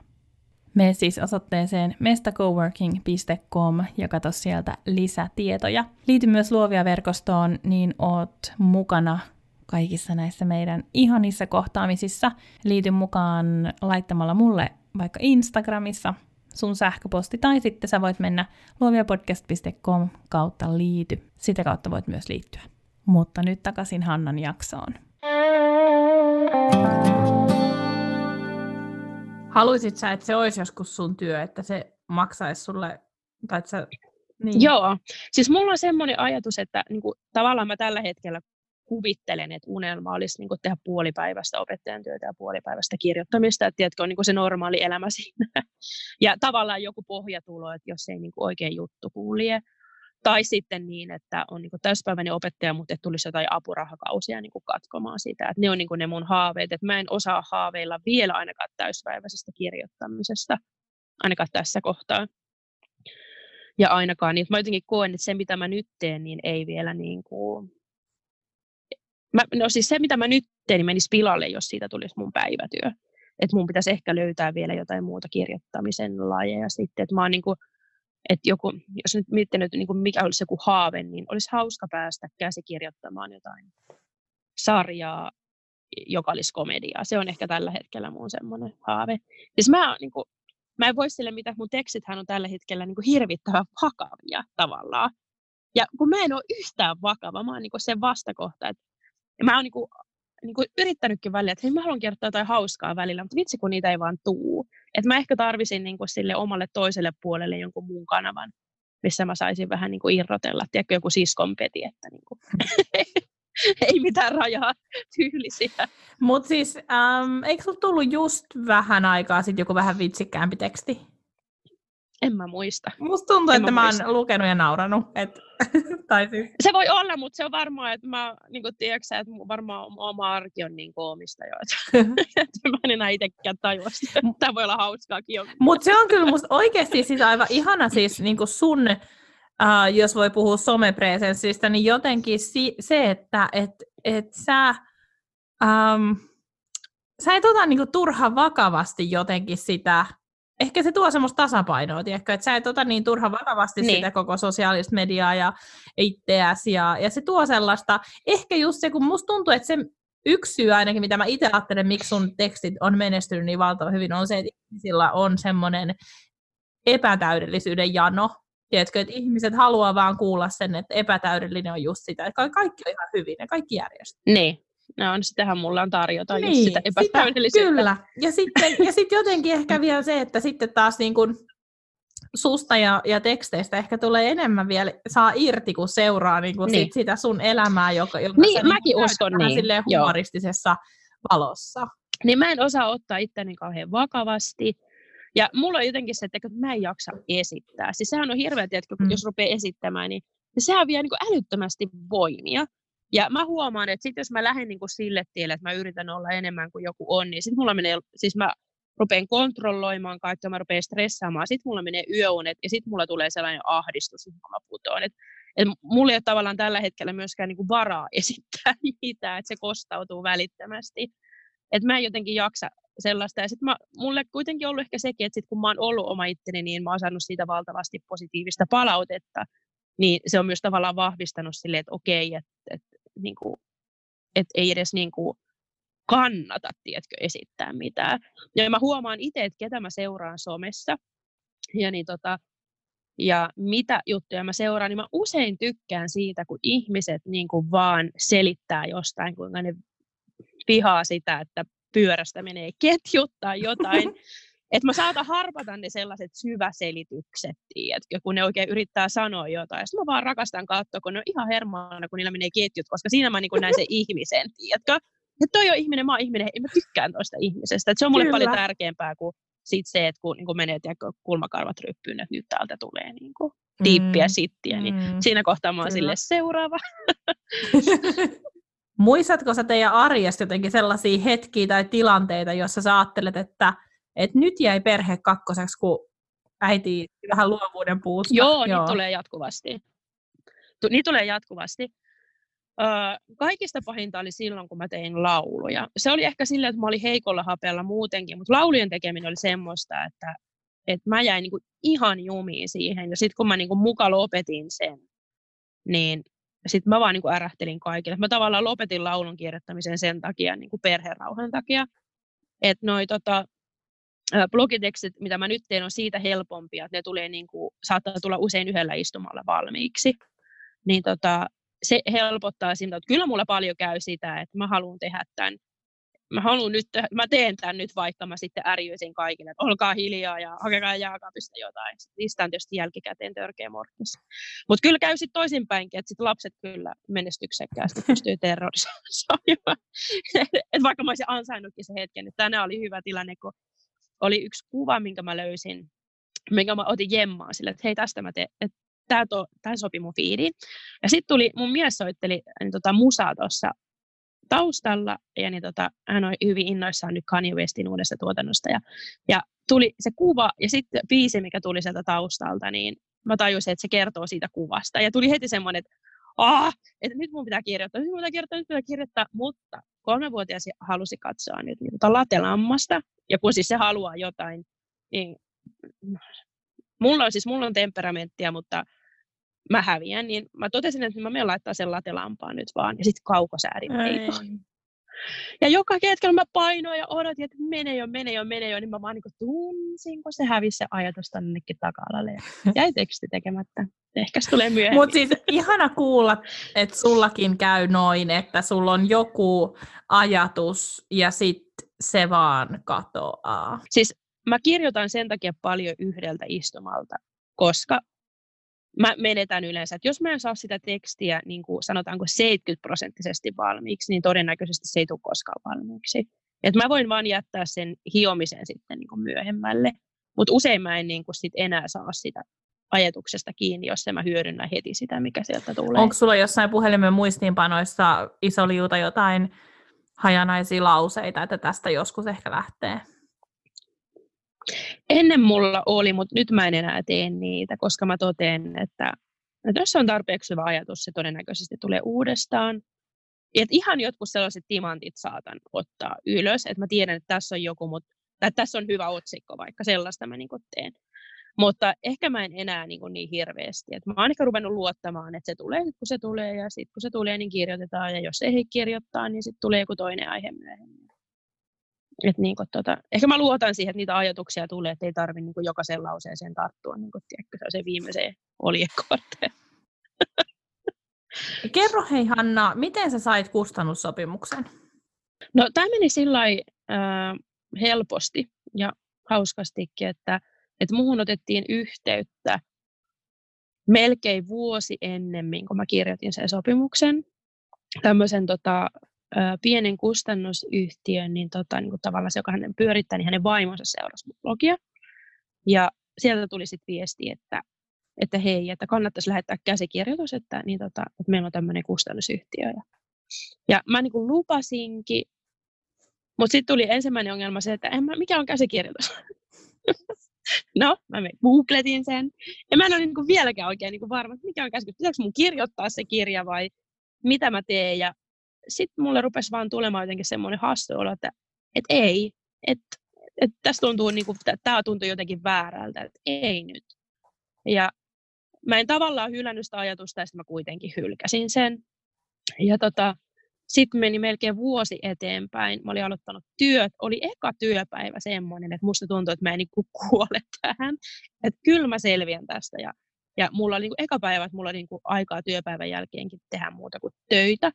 Mene siis osoitteeseen mestacoworking.com ja katso sieltä lisätietoja. Liity myös Luovia verkostoon, niin oot mukana kaikissa näissä meidän ihanissa kohtaamisissa. Liity mukaan laittamalla mulle vaikka Instagramissa sun sähköposti, tai sitten sä voit mennä luoviapodcast.com kautta liity. Sitä kautta voit myös liittyä. Mutta nyt takaisin Hannan jaksoon. Haluaisit sä, että se olisi joskus sun työ, että se maksaisi sulle, tai että sä, niin. Joo, siis mulla on semmoinen ajatus, että niin kuin, tavallaan mä tällä hetkellä kuvittelen, että unelma olisi niin kuin, tehdä puolipäivästä opettajan työtä ja puolipäivästä kirjoittamista, että tiedätkö, on niin kuin se normaali elämä siinä. Ja tavallaan joku pohjatulo, että jos ei niin kuin, oikein juttu kulje, tai sitten niin, että on niin täyspäiväinen opettaja, mutta että tulisi jotain apurahakausia niin katkomaan sitä. Että ne on niin ne mun haaveet. Että mä en osaa haaveilla vielä ainakaan täyspäiväisestä kirjoittamisesta, ainakaan tässä kohtaa. Ja ainakaan, niin mä jotenkin koen, että se mitä mä nyt teen, niin ei vielä niin kuin... Mä, no siis se mitä mä nyt teen, niin menisi pilalle, jos siitä tulisi mun päivätyö. Että mun pitäisi ehkä löytää vielä jotain muuta kirjoittamisen lajeja sitten. Että mä oon niin kuin että joku, jos nyt miettinyt, niin kuin mikä olisi joku haave, niin olisi hauska päästä käsikirjoittamaan jotain sarjaa, joka olisi komediaa. Se on ehkä tällä hetkellä mun semmoinen haave. Siis mä, niin kuin, mä en voi sille, mitä mun tekstithän on tällä hetkellä niin kuin hirvittävän vakavia tavallaan. Ja kun mä en ole yhtään vakava, mä oon niin sen vastakohta, että mä oon niin kuin, niin kuin yrittänytkin välillä, että hei mä haluan kertoa jotain hauskaa välillä, mutta vitsi kun niitä ei vaan tuu. Että mä ehkä tarvisin niin kuin sille omalle toiselle puolelle jonkun muun kanavan, missä mä saisin vähän niin kuin irrotella, tiedätkö, joku siskonpeti, että niin kuin, ei mitään rajaa tyylisiä. Mutta siis, ähm, eikö sulla tullut just vähän aikaa sitten joku vähän vitsikkäämpi teksti? En mä muista. Musta tuntuu, en että mä, mä oon lukenut ja nauranut. Et, tai siis. Se voi olla, mutta se on varmaan, että mä, niin kuin, tiedätkö, että varmaan oma arki on niin koomista jo, että, että mä en enää itsekään tajua sitä. Tämä voi olla hauskaakin. Mutta se on kyllä musta oikeasti siis aivan ihana siis niin kuin sun, uh, jos voi puhua somepresenssistä, niin jotenkin si- se, että et, et sä, um, sä et ota niin kuin, turha vakavasti jotenkin sitä, ehkä se tuo semmoista tasapainoa, tiedätkö? että sä et ota niin turha vakavasti niin. sitä koko sosiaalista mediaa ja itseäsi, ja, ja se tuo sellaista, ehkä just se, kun musta tuntuu, että se yksi syy ainakin, mitä mä itse ajattelen, miksi sun tekstit on menestynyt niin valtavan hyvin, on se, että ihmisillä on semmoinen epätäydellisyyden jano, Tiedätkö, että ihmiset haluaa vaan kuulla sen, että epätäydellinen on just sitä, että kaikki on ihan hyvin ja kaikki järjestyy. Niin, No on, sitähän mulla on tarjota niin, just sitä epätäydellisyyttä. Kyllä, ja sitten, ja sitten jotenkin ehkä vielä se, että sitten taas niin kuin susta ja, ja teksteistä ehkä tulee enemmän vielä, saa irti, kun seuraa niin kuin niin. Sit sitä sun elämää, joka, joka niin, mäkin niin uskon niin. humoristisessa Joo. valossa. Niin mä en osaa ottaa itteni kauhean vakavasti. Ja mulla on jotenkin se, että mä en jaksa esittää. Siis sehän on hirveä, että mm. jos rupeaa esittämään, niin sehän vie niin kuin älyttömästi voimia. Ja mä huomaan, että sit jos mä lähden niin kuin sille tielle, että mä yritän olla enemmän kuin joku on, niin sit mulla menee, siis mä rupean kontrolloimaan kaikkea, mä rupean stressaamaan, sitten mulla menee yöunet ja sitten mulla tulee sellainen ahdistus, kun mä putoon. Et, et mulla ei ole tavallaan tällä hetkellä myöskään niinku varaa esittää mitään, että se kostautuu välittömästi. Et mä en jotenkin jaksa sellaista. Ja sitten mulle kuitenkin ollut ehkä sekin, että sit kun mä oon ollut oma itteni, niin mä oon saanut siitä valtavasti positiivista palautetta. Niin se on myös tavallaan vahvistanut silleen, että okei, että et, niinku, et ei edes niinku, kannata, tiedätkö, esittää mitään. Ja mä huomaan itse, että ketä mä seuraan somessa ja, niin tota, ja mitä juttuja mä seuraan, niin mä usein tykkään siitä, kun ihmiset niin kuin vaan selittää jostain, kuinka ne vihaa sitä, että pyörästä menee ketjut tai jotain. että mä saatan harpata ne sellaiset syväselitykset, tiedätkö, kun ne oikein yrittää sanoa jotain. Sitten mä vaan rakastan katsoa, kun ne on ihan hermaana, kun niillä menee ketjut, koska siinä mä niin näen sen ihmisen, tiedätkö että toi on ihminen, mä oon ihminen, mä tykkään toista ihmisestä. Et se on mulle Kyllä. paljon tärkeämpää kuin sit se, että kun niin menee tiedätkö, kulmakarvat ryppyyn, että nyt täältä tulee niin kuin, diippiä, mm. sittiä, niin mm. siinä kohtaa mä oon sille seuraava. Muistatko sä teidän arjesta jotenkin sellaisia hetkiä tai tilanteita, jossa sä ajattelet, että, että nyt jäi perhe kakkoseksi, kun äiti vähän luovuuden puusta? Joo, Joo. niitä tulee jatkuvasti. Niitä tulee jatkuvasti kaikista pahinta oli silloin, kun mä tein lauluja. Se oli ehkä silleen, että mä olin heikolla hapella muutenkin, mutta laulujen tekeminen oli semmoista, että, että mä jäin niin kuin ihan jumiin siihen. Ja sitten kun mä niin kuin muka lopetin sen, niin sitten mä vaan niin kuin ärähtelin kaikille. Mä tavallaan lopetin laulun kirjoittamisen sen takia, niin kuin perherauhan takia. Että noi tota, blogitekstit, mitä mä nyt teen, on siitä helpompia, että ne tulee niin kuin, saattaa tulla usein yhdellä istumalla valmiiksi. Niin tota, se helpottaa siinä, että kyllä mulla paljon käy sitä, että mä haluan tehdä tämän, mä haluan nyt, mä teen tämän nyt, vaikka mä sitten ärjyisin kaikille, että olkaa hiljaa ja hakekaa jääkaapista jotain. Niistä on tietysti jälkikäteen törkeä morkkis. Mutta kyllä käy sitten toisinpäinkin, että sit lapset kyllä menestyksekkäästi pystyy terrorisoimaan. et vaikka mä olisin ansainnutkin se hetken, että tänään oli hyvä tilanne, kun oli yksi kuva, minkä mä löysin, minkä mä otin jemmaa sille, että hei tästä mä teen, että tämä, to, tämä sopi mun fiidiin. Ja sitten tuli, mun mies soitteli niin tota, musaa tuossa taustalla, ja niin tota, hän on hyvin innoissaan nyt Kanye Westin uudesta tuotannosta, ja, ja tuli se kuva, ja sitten biisi, mikä tuli sieltä taustalta, niin mä tajusin, että se kertoo siitä kuvasta, ja tuli heti semmoinen, että ah, että nyt mun pitää kirjoittaa, nyt mun pitää kirjoittaa, nyt pitää kirjoittaa, mutta kolmevuotias halusi katsoa nyt niin tota latelammasta, ja kun siis se haluaa jotain, niin mulla on siis mulla on temperamenttia, mutta mä häviän, niin mä totesin, että mä menen laittaa sen latelampaan nyt vaan, ja sitten kaukosäädin Ja joka hetkellä mä painoin ja odotin, että mene jo, mene jo, mene jo, niin mä vaan niin tunsin, kun se hävisi se ajatus tännekin taka-alalle. Ja jäi teksti tekemättä. Ehkä se tulee myöhemmin. Mutta siis ihana kuulla, että sullakin käy noin, että sulla on joku ajatus ja sitten se vaan katoaa. Siis mä kirjoitan sen takia paljon yhdeltä istumalta, koska mä menetän yleensä, että jos mä en saa sitä tekstiä niin kuin sanotaanko 70 prosenttisesti valmiiksi, niin todennäköisesti se ei tule koskaan valmiiksi. Et mä voin vaan jättää sen hiomisen sitten niin kuin myöhemmälle, mutta usein mä en niin kuin sit enää saa sitä ajatuksesta kiinni, jos mä hyödynnä heti sitä, mikä sieltä tulee. Onko sulla jossain puhelimen muistiinpanoissa iso liuta jotain hajanaisia lauseita, että tästä joskus ehkä lähtee? Ennen mulla oli, mutta nyt mä en enää tee niitä, koska mä toteen, että, että jos on tarpeeksi hyvä ajatus, se todennäköisesti tulee uudestaan. Et ihan jotkut sellaiset timantit saatan ottaa ylös, että mä tiedän, että tässä on joku, mutta, tai tässä on hyvä otsikko vaikka, sellaista mä niin teen. Mutta ehkä mä en enää niin, niin hirveästi. Et mä oon ehkä ruvennut luottamaan, että se tulee kun se tulee, ja sitten kun se tulee, niin kirjoitetaan, ja jos ei kirjoittaa, niin sitten tulee joku toinen aihe myöhemmin. Et niin kuin, tota, ehkä mä luotan siihen, että niitä ajatuksia tulee, että ei tarvitse niin jokaisen lauseeseen tarttua, niin kuin, tiedätkö, se viimeiseen oljekorteen. Kerro hei Hanna, miten sä sait kustannussopimuksen? No tämä meni sillä äh, helposti ja hauskastikin, että, että muuhun otettiin yhteyttä melkein vuosi ennemmin, kun mä kirjoitin sen sopimuksen. Tämmöisen tota, pienen kustannusyhtiön, niin, tota, niin kuin tavallaan se, joka hänen pyörittää, niin hänen vaimonsa seurasi blogia. Ja sieltä tuli sitten viesti, että, että hei, että kannattaisi lähettää käsikirjoitus, että, niin tota, että meillä on tämmöinen kustannusyhtiö. Ja, ja mä niin kuin lupasinkin, mutta sitten tuli ensimmäinen ongelma se, että en mä, mikä on käsikirjoitus? no, mä googletin sen. Ja mä en ole niin kuin vieläkään oikein niin kuin varma, että mikä on käsikirjoitus. Pitääkö mun kirjoittaa se kirja vai mitä mä teen? Ja sitten mulle rupesi vaan tulemaan jotenkin semmoinen hassu olo, että, että ei, että, että tässä tuntuu, niin kuin, tämä tuntuu jotenkin väärältä, että ei nyt. Ja mä en tavallaan hylännyt sitä ajatusta, ja sitten mä kuitenkin hylkäsin sen. Ja tota, sitten meni melkein vuosi eteenpäin. Mä olin aloittanut työt. Oli eka työpäivä semmoinen, että musta tuntui, että mä en niin kuole tähän. Että kyllä mä selviän tästä. Ja, ja mulla oli niin eka päivä, että mulla oli niin aikaa työpäivän jälkeenkin tehdä muuta kuin töitä.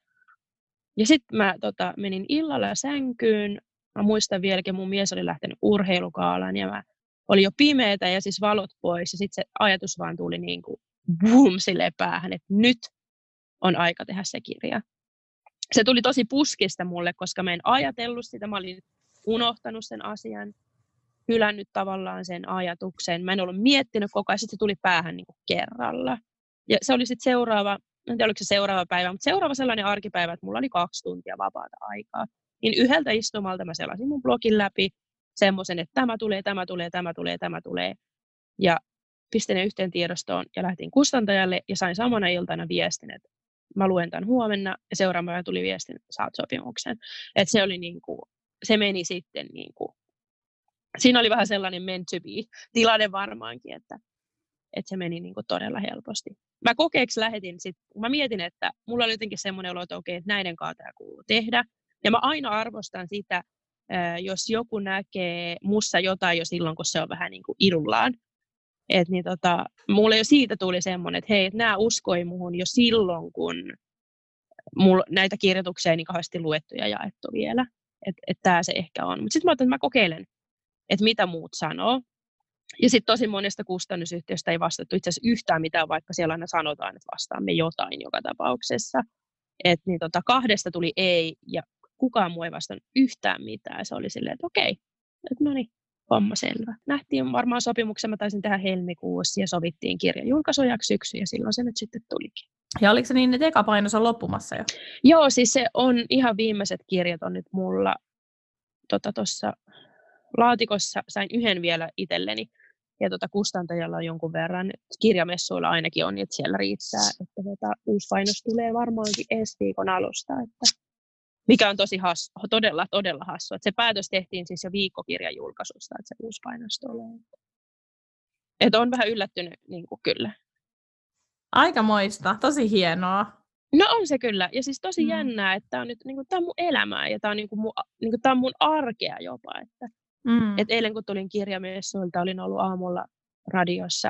Ja sitten mä tota, menin illalla sänkyyn. Mä muistan vieläkin, mun mies oli lähtenyt urheilukaalaan ja mä oli jo pimeätä ja siis valot pois. Ja sitten se ajatus vaan tuli niin kuin boom sille päähän, että nyt on aika tehdä se kirja se tuli tosi puskista mulle, koska mä en ajatellut sitä, mä olin unohtanut sen asian, hylännyt tavallaan sen ajatuksen. Mä en ollut miettinyt koko ajan, sitten se tuli päähän niin kuin kerralla. Ja se oli sitten seuraava, en tiedä oliko se seuraava päivä, mutta seuraava sellainen arkipäivä, että mulla oli kaksi tuntia vapaata aikaa. Niin yhdeltä istumalta mä selasin mun blogin läpi semmoisen, että tämä tulee, tämä tulee, tämä tulee, tämä tulee. Ja pistin ne yhteen tiedostoon ja lähtin kustantajalle ja sain samana iltana viestin, että mä luen tämän huomenna ja seuraavana tuli viestin, saat sopimuksen. Et se oli niin kuin, se meni sitten niin kuin, siinä oli vähän sellainen meant to be tilanne varmaankin, että, että se meni niin kuin todella helposti. Mä kokeeksi lähetin sit, mä mietin, että mulla oli jotenkin semmoinen olo, että okei, että näiden kanssa tämä kuuluu tehdä. Ja mä aina arvostan sitä, jos joku näkee mussa jotain jo silloin, kun se on vähän niin kuin idullaan. Et niin tota, mulle jo siitä tuli semmoinen, että hei, nämä uskoi muhun jo silloin, kun mulla näitä kirjoituksia ei niin kauheasti luettu ja jaettu vielä. Että et tämä se ehkä on. Mutta sitten mä ajattelin, että mä kokeilen, että mitä muut sanoo. Ja sitten tosi monesta kustannusyhtiöstä ei vastattu itse asiassa yhtään mitään, vaikka siellä aina sanotaan, että vastaamme jotain joka tapauksessa. Et niin tota, kahdesta tuli ei ja kukaan muu ei vastannut yhtään mitään. Se oli silleen, että okei, että no niin, homma selvä. Nähtiin varmaan sopimuksen, mä taisin tehdä helmikuussa ja sovittiin kirjan julkaisujaksi syksy ja silloin se nyt sitten tulikin. Ja oliko se niin, että eka painos on loppumassa jo? Joo, siis se on ihan viimeiset kirjat on nyt mulla tuossa tota, laatikossa. Sain yhden vielä itselleni ja tota, kustantajalla on jonkun verran. Kirjamessuilla ainakin on, että siellä riittää. Että tota, uusi painos tulee varmaankin ensi viikon alusta. Että mikä on tosi hassu, todella, todella hassu. Että se päätös tehtiin siis jo viikkokirjan julkaisusta, että se uusi painos tulee. Että on vähän yllättynyt niin kuin kyllä. Aika moista, tosi hienoa. No on se kyllä. Ja siis tosi mm. jännää, että tämä on nyt niin kuin, tämä on mun elämää ja tämä on, niin kuin niin kuin, tämä on mun arkea jopa. Että, mm. et eilen kun tulin kirjamessuilta, olin ollut aamulla radiossa.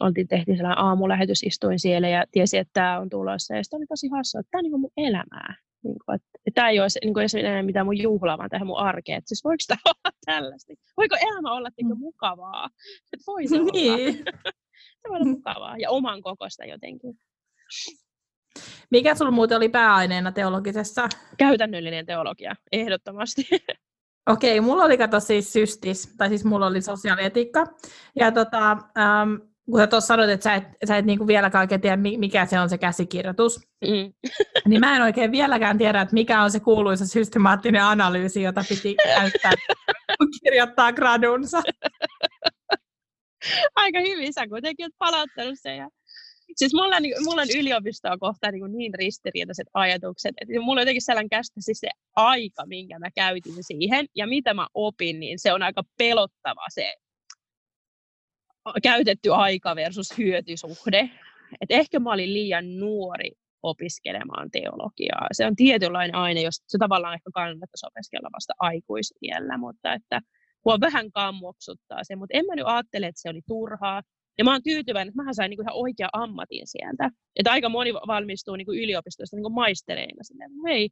Oltiin tehtiin sellainen aamulähetys, istuin siellä ja tiesi, että tämä on tulossa. Ja sitten oli tosi hassua, että tämä on niin mun elämää. Niin kuin, että, tämä ei ole niin kuin enää mitään mun juhlaa, vaan tähän mun arkeen. Että siis voiko tämä olla tällaista? Voiko elämä olla niin kuin, mm. mukavaa? Että voi se niin. se voi olla mukavaa ja oman kokosta jotenkin. Mikä sulla muuten oli pääaineena teologisessa? Käytännöllinen teologia, ehdottomasti. Okei, mulla oli kato siis systis, tai siis mulla oli sosiaalietiikka. Ja tota, ähm, kun sä tuossa sanoit, että sä et, sä et niinku vieläkään oikein tiedä, mikä se on se käsikirjoitus, mm. niin mä en oikein vieläkään tiedä, että mikä on se kuuluisa systemaattinen analyysi, jota piti käyttää, kun kirjoittaa gradunsa. Aika hyvin sä kuitenkin olet palauttanut sen. Ja... Siis mulla, on, mulla on yliopistoa kohtaan niin, niin ristiriitaiset ajatukset, että mulla on jotenkin sellainen käsitys siis se aika, minkä mä käytin siihen, ja mitä mä opin, niin se on aika pelottava se käytetty aika versus hyötysuhde. Et ehkä mä olin liian nuori opiskelemaan teologiaa. Se on tietynlainen aine, jos se tavallaan ehkä kannattaisi opiskella vasta aikuisiellä, mutta että mua vähän kammoksuttaa se, mutta en mä nyt ajattele, että se oli turhaa. Ja mä oon tyytyväinen, että mä sain niinku ihan oikea ammatin sieltä. Että aika moni valmistuu niinku yliopistosta niinku maistereina. Silleen, hei,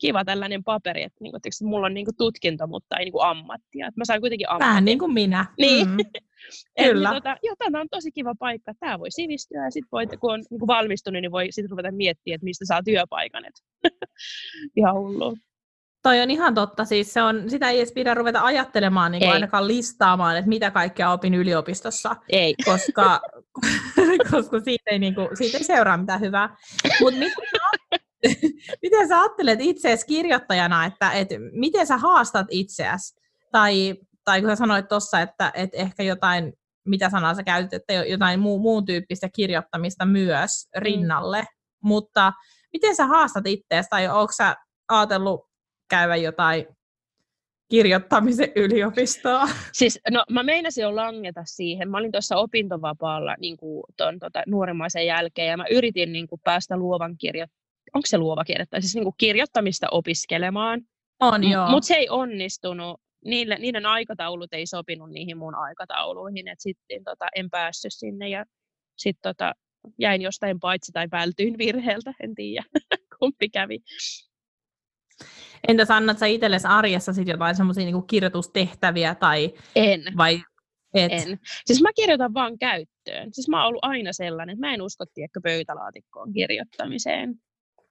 kiva tällainen paperi, että, niin kuin, että mulla on niin kuin, tutkinto, mutta ei niin kuin, ammattia. Että mä sain kuitenkin ammattia. Vähän niin kuin minä. Niin. Mm. Kyllä. Eli, tota, joo, tämä on tosi kiva paikka. Tämä voi sivistyä ja sitten voi, kun on niin kuin valmistunut, niin voi sitten ruveta miettimään, että mistä saa työpaikan. ihan hullu. Toi on ihan totta, siis se on, sitä ei edes pidä ruveta ajattelemaan, niin kuin ainakaan listaamaan, että mitä kaikkea opin yliopistossa, ei. koska, koska siitä, ei, niin kuin, siitä ei seuraa mitään hyvää. Mutta miten, miten sä ajattelet itseäsi kirjoittajana, että, että miten sä haastat itseäsi? Tai, tai kun sä sanoit tuossa, että, että ehkä jotain, mitä sanaa sä käytit, että jotain muu, muun tyyppistä kirjoittamista myös mm. rinnalle, mm. mutta miten sä haastat itseäsi, tai onko sä ajatellut käydä jotain kirjoittamisen yliopistoa? Siis, no mä meinasin jo langeta siihen. Mä olin tuossa opintovapaalla niin kuin ton, tota, nuorimmaisen jälkeen ja mä yritin niin kuin, päästä luovan kirjo... Onko se luova kirjoittaa? Siis niin kuin, kirjoittamista opiskelemaan. On, joo. Mutta se ei onnistunut. Niille, niiden aikataulut ei sopinut niihin mun aikatauluihin, että sitten tota, en päässyt sinne ja sitten tota, jäin jostain paitsi tai vältyin virheeltä, en tiedä kumpi kävi. Entäs annat sä itsellesi arjessa sit jotain semmoisia niinku kirjoitustehtäviä tai... En. Vai et? En. Siis mä kirjoitan vaan käyttöön. Siis mä oon ollut aina sellainen, että mä en usko tiedäkö pöytälaatikkoon kirjoittamiseen.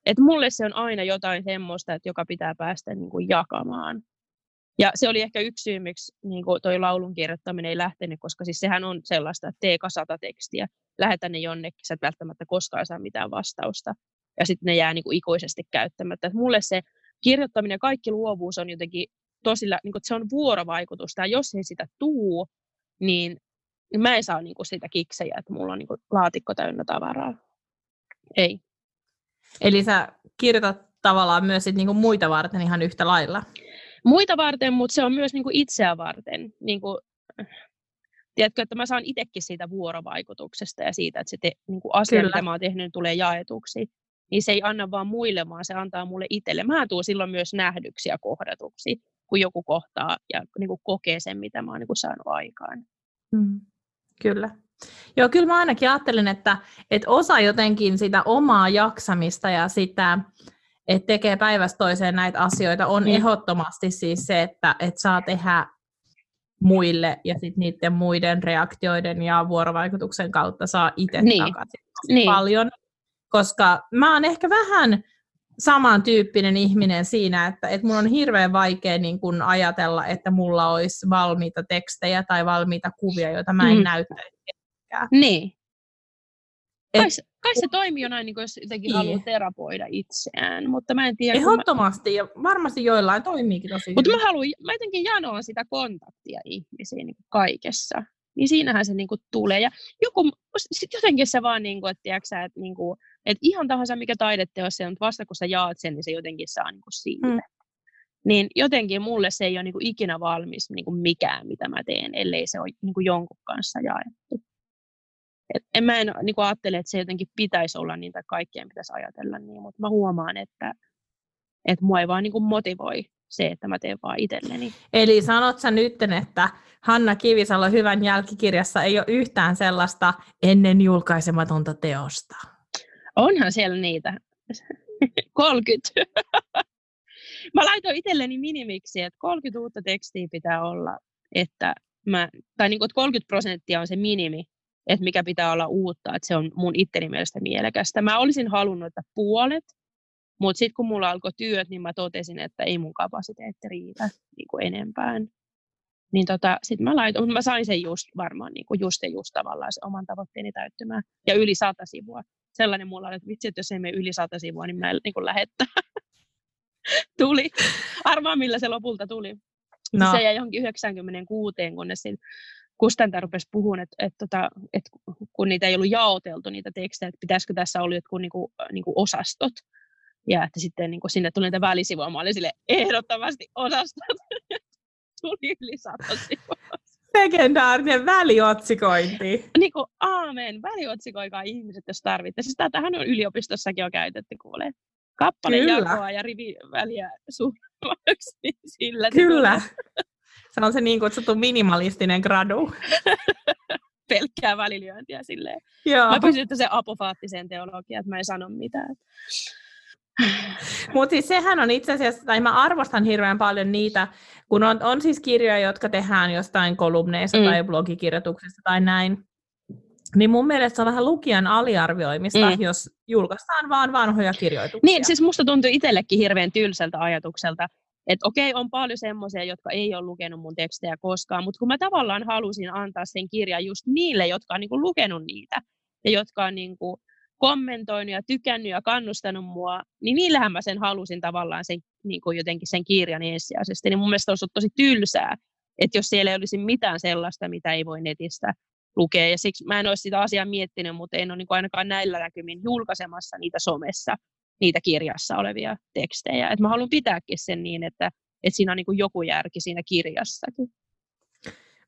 Että mulle se on aina jotain semmoista, että joka pitää päästä niin kuin jakamaan. Ja se oli ehkä yksi syy, miksi niin kuin toi laulun kirjoittaminen ei lähtenyt, koska siis sehän on sellaista, että tee kasata tekstiä, lähetä ne jonnekin, sä et välttämättä koskaan saa mitään vastausta. Ja sitten ne jää niin kuin ikuisesti käyttämättä. Et mulle se kirjoittaminen ja kaikki luovuus on jotenkin tosi, niin kuin, että se on vuorovaikutusta, ja jos ei sitä tuu, niin, niin mä en saa niin kuin, sitä kiksejä, että mulla on niin kuin, laatikko täynnä tavaraa. Ei. Eli sä kirjoitat tavallaan myös sit, niin kuin muita varten ihan yhtä lailla? Muita varten, mutta se on myös niin kuin itseä varten. Niin kuin, tiedätkö, että mä saan itsekin siitä vuorovaikutuksesta ja siitä, että se te, niin kuin asia, Kyllä. mitä mä oon tehnyt, tulee jaetuksi niin se ei anna vaan muille, vaan se antaa mulle itselle. Mä tuun silloin myös nähdyksi ja kohdatuksi, kun joku kohtaa ja niin kuin kokee sen, mitä mä oon niin kuin saanut aikaan. Mm, kyllä. Joo, kyllä mä ainakin ajattelen, että, että osa jotenkin sitä omaa jaksamista ja sitä, että tekee päivästä toiseen näitä asioita, on mm. ehdottomasti siis se, että, että saa tehdä muille ja sitten niiden muiden reaktioiden ja vuorovaikutuksen kautta saa itse niin. takaisin niin. paljon koska mä oon ehkä vähän samantyyppinen ihminen siinä, että, että mun on hirveän vaikea niin kun ajatella, että mulla olisi valmiita tekstejä tai valmiita kuvia, joita mä en mm. näyttäisi. Niin. Et, kai, se, kai se toimii jo näin, niin jos jotenkin niin. haluaa terapoida itseään, mutta mä en tiedä. Ehdottomasti, mä... ja varmasti joillain toimiikin tosi Mutta mä haluan, mä jotenkin janoan sitä kontaktia ihmisiin niin kaikessa. Niin siinähän se niin kuin tulee. Ja joku, sit jotenkin se vaan, niin kuin, että, tiedätkö, että niin kuin, että ihan tahansa mikä taideteos se on, mutta vasta kun sä jaat sen, niin se jotenkin saa niin kuin siitä. Mm. Niin jotenkin mulle se ei ole niin kuin ikinä valmis niin kuin mikään, mitä mä teen, ellei se ole niin kuin jonkun kanssa jaettu. Et en mä en niin kuin ajattele, että se jotenkin pitäisi olla niin tai kaikkien pitäisi ajatella niin, mutta mä huomaan, että, että mua ei vaan niin kuin motivoi se, että mä teen vaan itselleni. Eli sanot sä nyt, että Hanna Kivisalo Hyvän jälkikirjassa ei ole yhtään sellaista ennen julkaisematonta teosta? Onhan siellä niitä. 30. mä laitoin itselleni minimiksi, että 30 uutta tekstiä pitää olla, että mä, tai niin kuin, että 30 prosenttia on se minimi, että mikä pitää olla uutta, että se on mun itteni mielestä mielekästä. Mä olisin halunnut, että puolet, mutta sitten kun mulla alkoi työt, niin mä totesin, että ei mun kapasiteetti riitä niin kuin enempään. Niin tota, sitten mä laitoin, mutta mä sain sen just varmaan niin kuin just ja just tavallaan se oman tavoitteeni täyttymään. Ja yli sata sivua sellainen mulla oli, että vitsi, että jos ei mene yli sata sivua, niin mä en niin lähettää. tuli. Arvaa, millä se lopulta tuli. No. Se jäi johonkin 96, kunnes kustantaja rupesi puhumaan, että, että, että, että kun niitä ei ollut jaoteltu, niitä tekstejä, että pitäisikö tässä olla jotkut niin kuin, niin kuin osastot. Ja että sitten niin kuin sinne tuli niitä välisivua. Mä olin sille ehdottomasti osastot. tuli yli sata sivua. Legendaarinen väliotsikointi. Niin kuin, aamen, väliotsikoikaa ihmiset, jos tarvitte. Siis tätähän on yliopistossakin jo käytetty, kuulee. Kappaleen jakoa ja riviväliä suuremmaksi, niin sillä. Kyllä. Se on se niin kutsuttu minimalistinen gradu. Pelkkää välilyöntiä silleen. Joo. Mä pysyn se apofaattisen teologiaan, että mä en sano mitään. Mutta siis sehän on itse asiassa, tai mä arvostan hirveän paljon niitä, kun on, on siis kirjoja, jotka tehdään jostain kolumneista mm. tai blogikirjoituksista tai näin, niin mun mielestä se on vähän lukijan aliarvioimista, mm. jos julkaistaan vaan vanhoja kirjoituksia. Niin, siis musta tuntuu itsellekin hirveän tylsältä ajatukselta, että okei, on paljon semmoisia, jotka ei ole lukenut mun tekstejä koskaan, mutta kun mä tavallaan halusin antaa sen kirjan just niille, jotka on niinku lukenut niitä ja jotka on niinku kommentoinut ja tykännyt ja kannustanut mua, niin niillähän mä sen halusin tavallaan sen, niinku jotenkin sen kirjan ensisijaisesti. Niin mun mielestä olisi tosi tylsää, että jos siellä ei olisi mitään sellaista, mitä ei voi netistä lukea. Ja siksi mä en olisi sitä asiaa miettinyt, mutta en ole niin ainakaan näillä näkymin julkaisemassa niitä somessa, niitä kirjassa olevia tekstejä. Et mä haluan pitääkin sen niin, että, että siinä on niin joku järki siinä kirjassakin.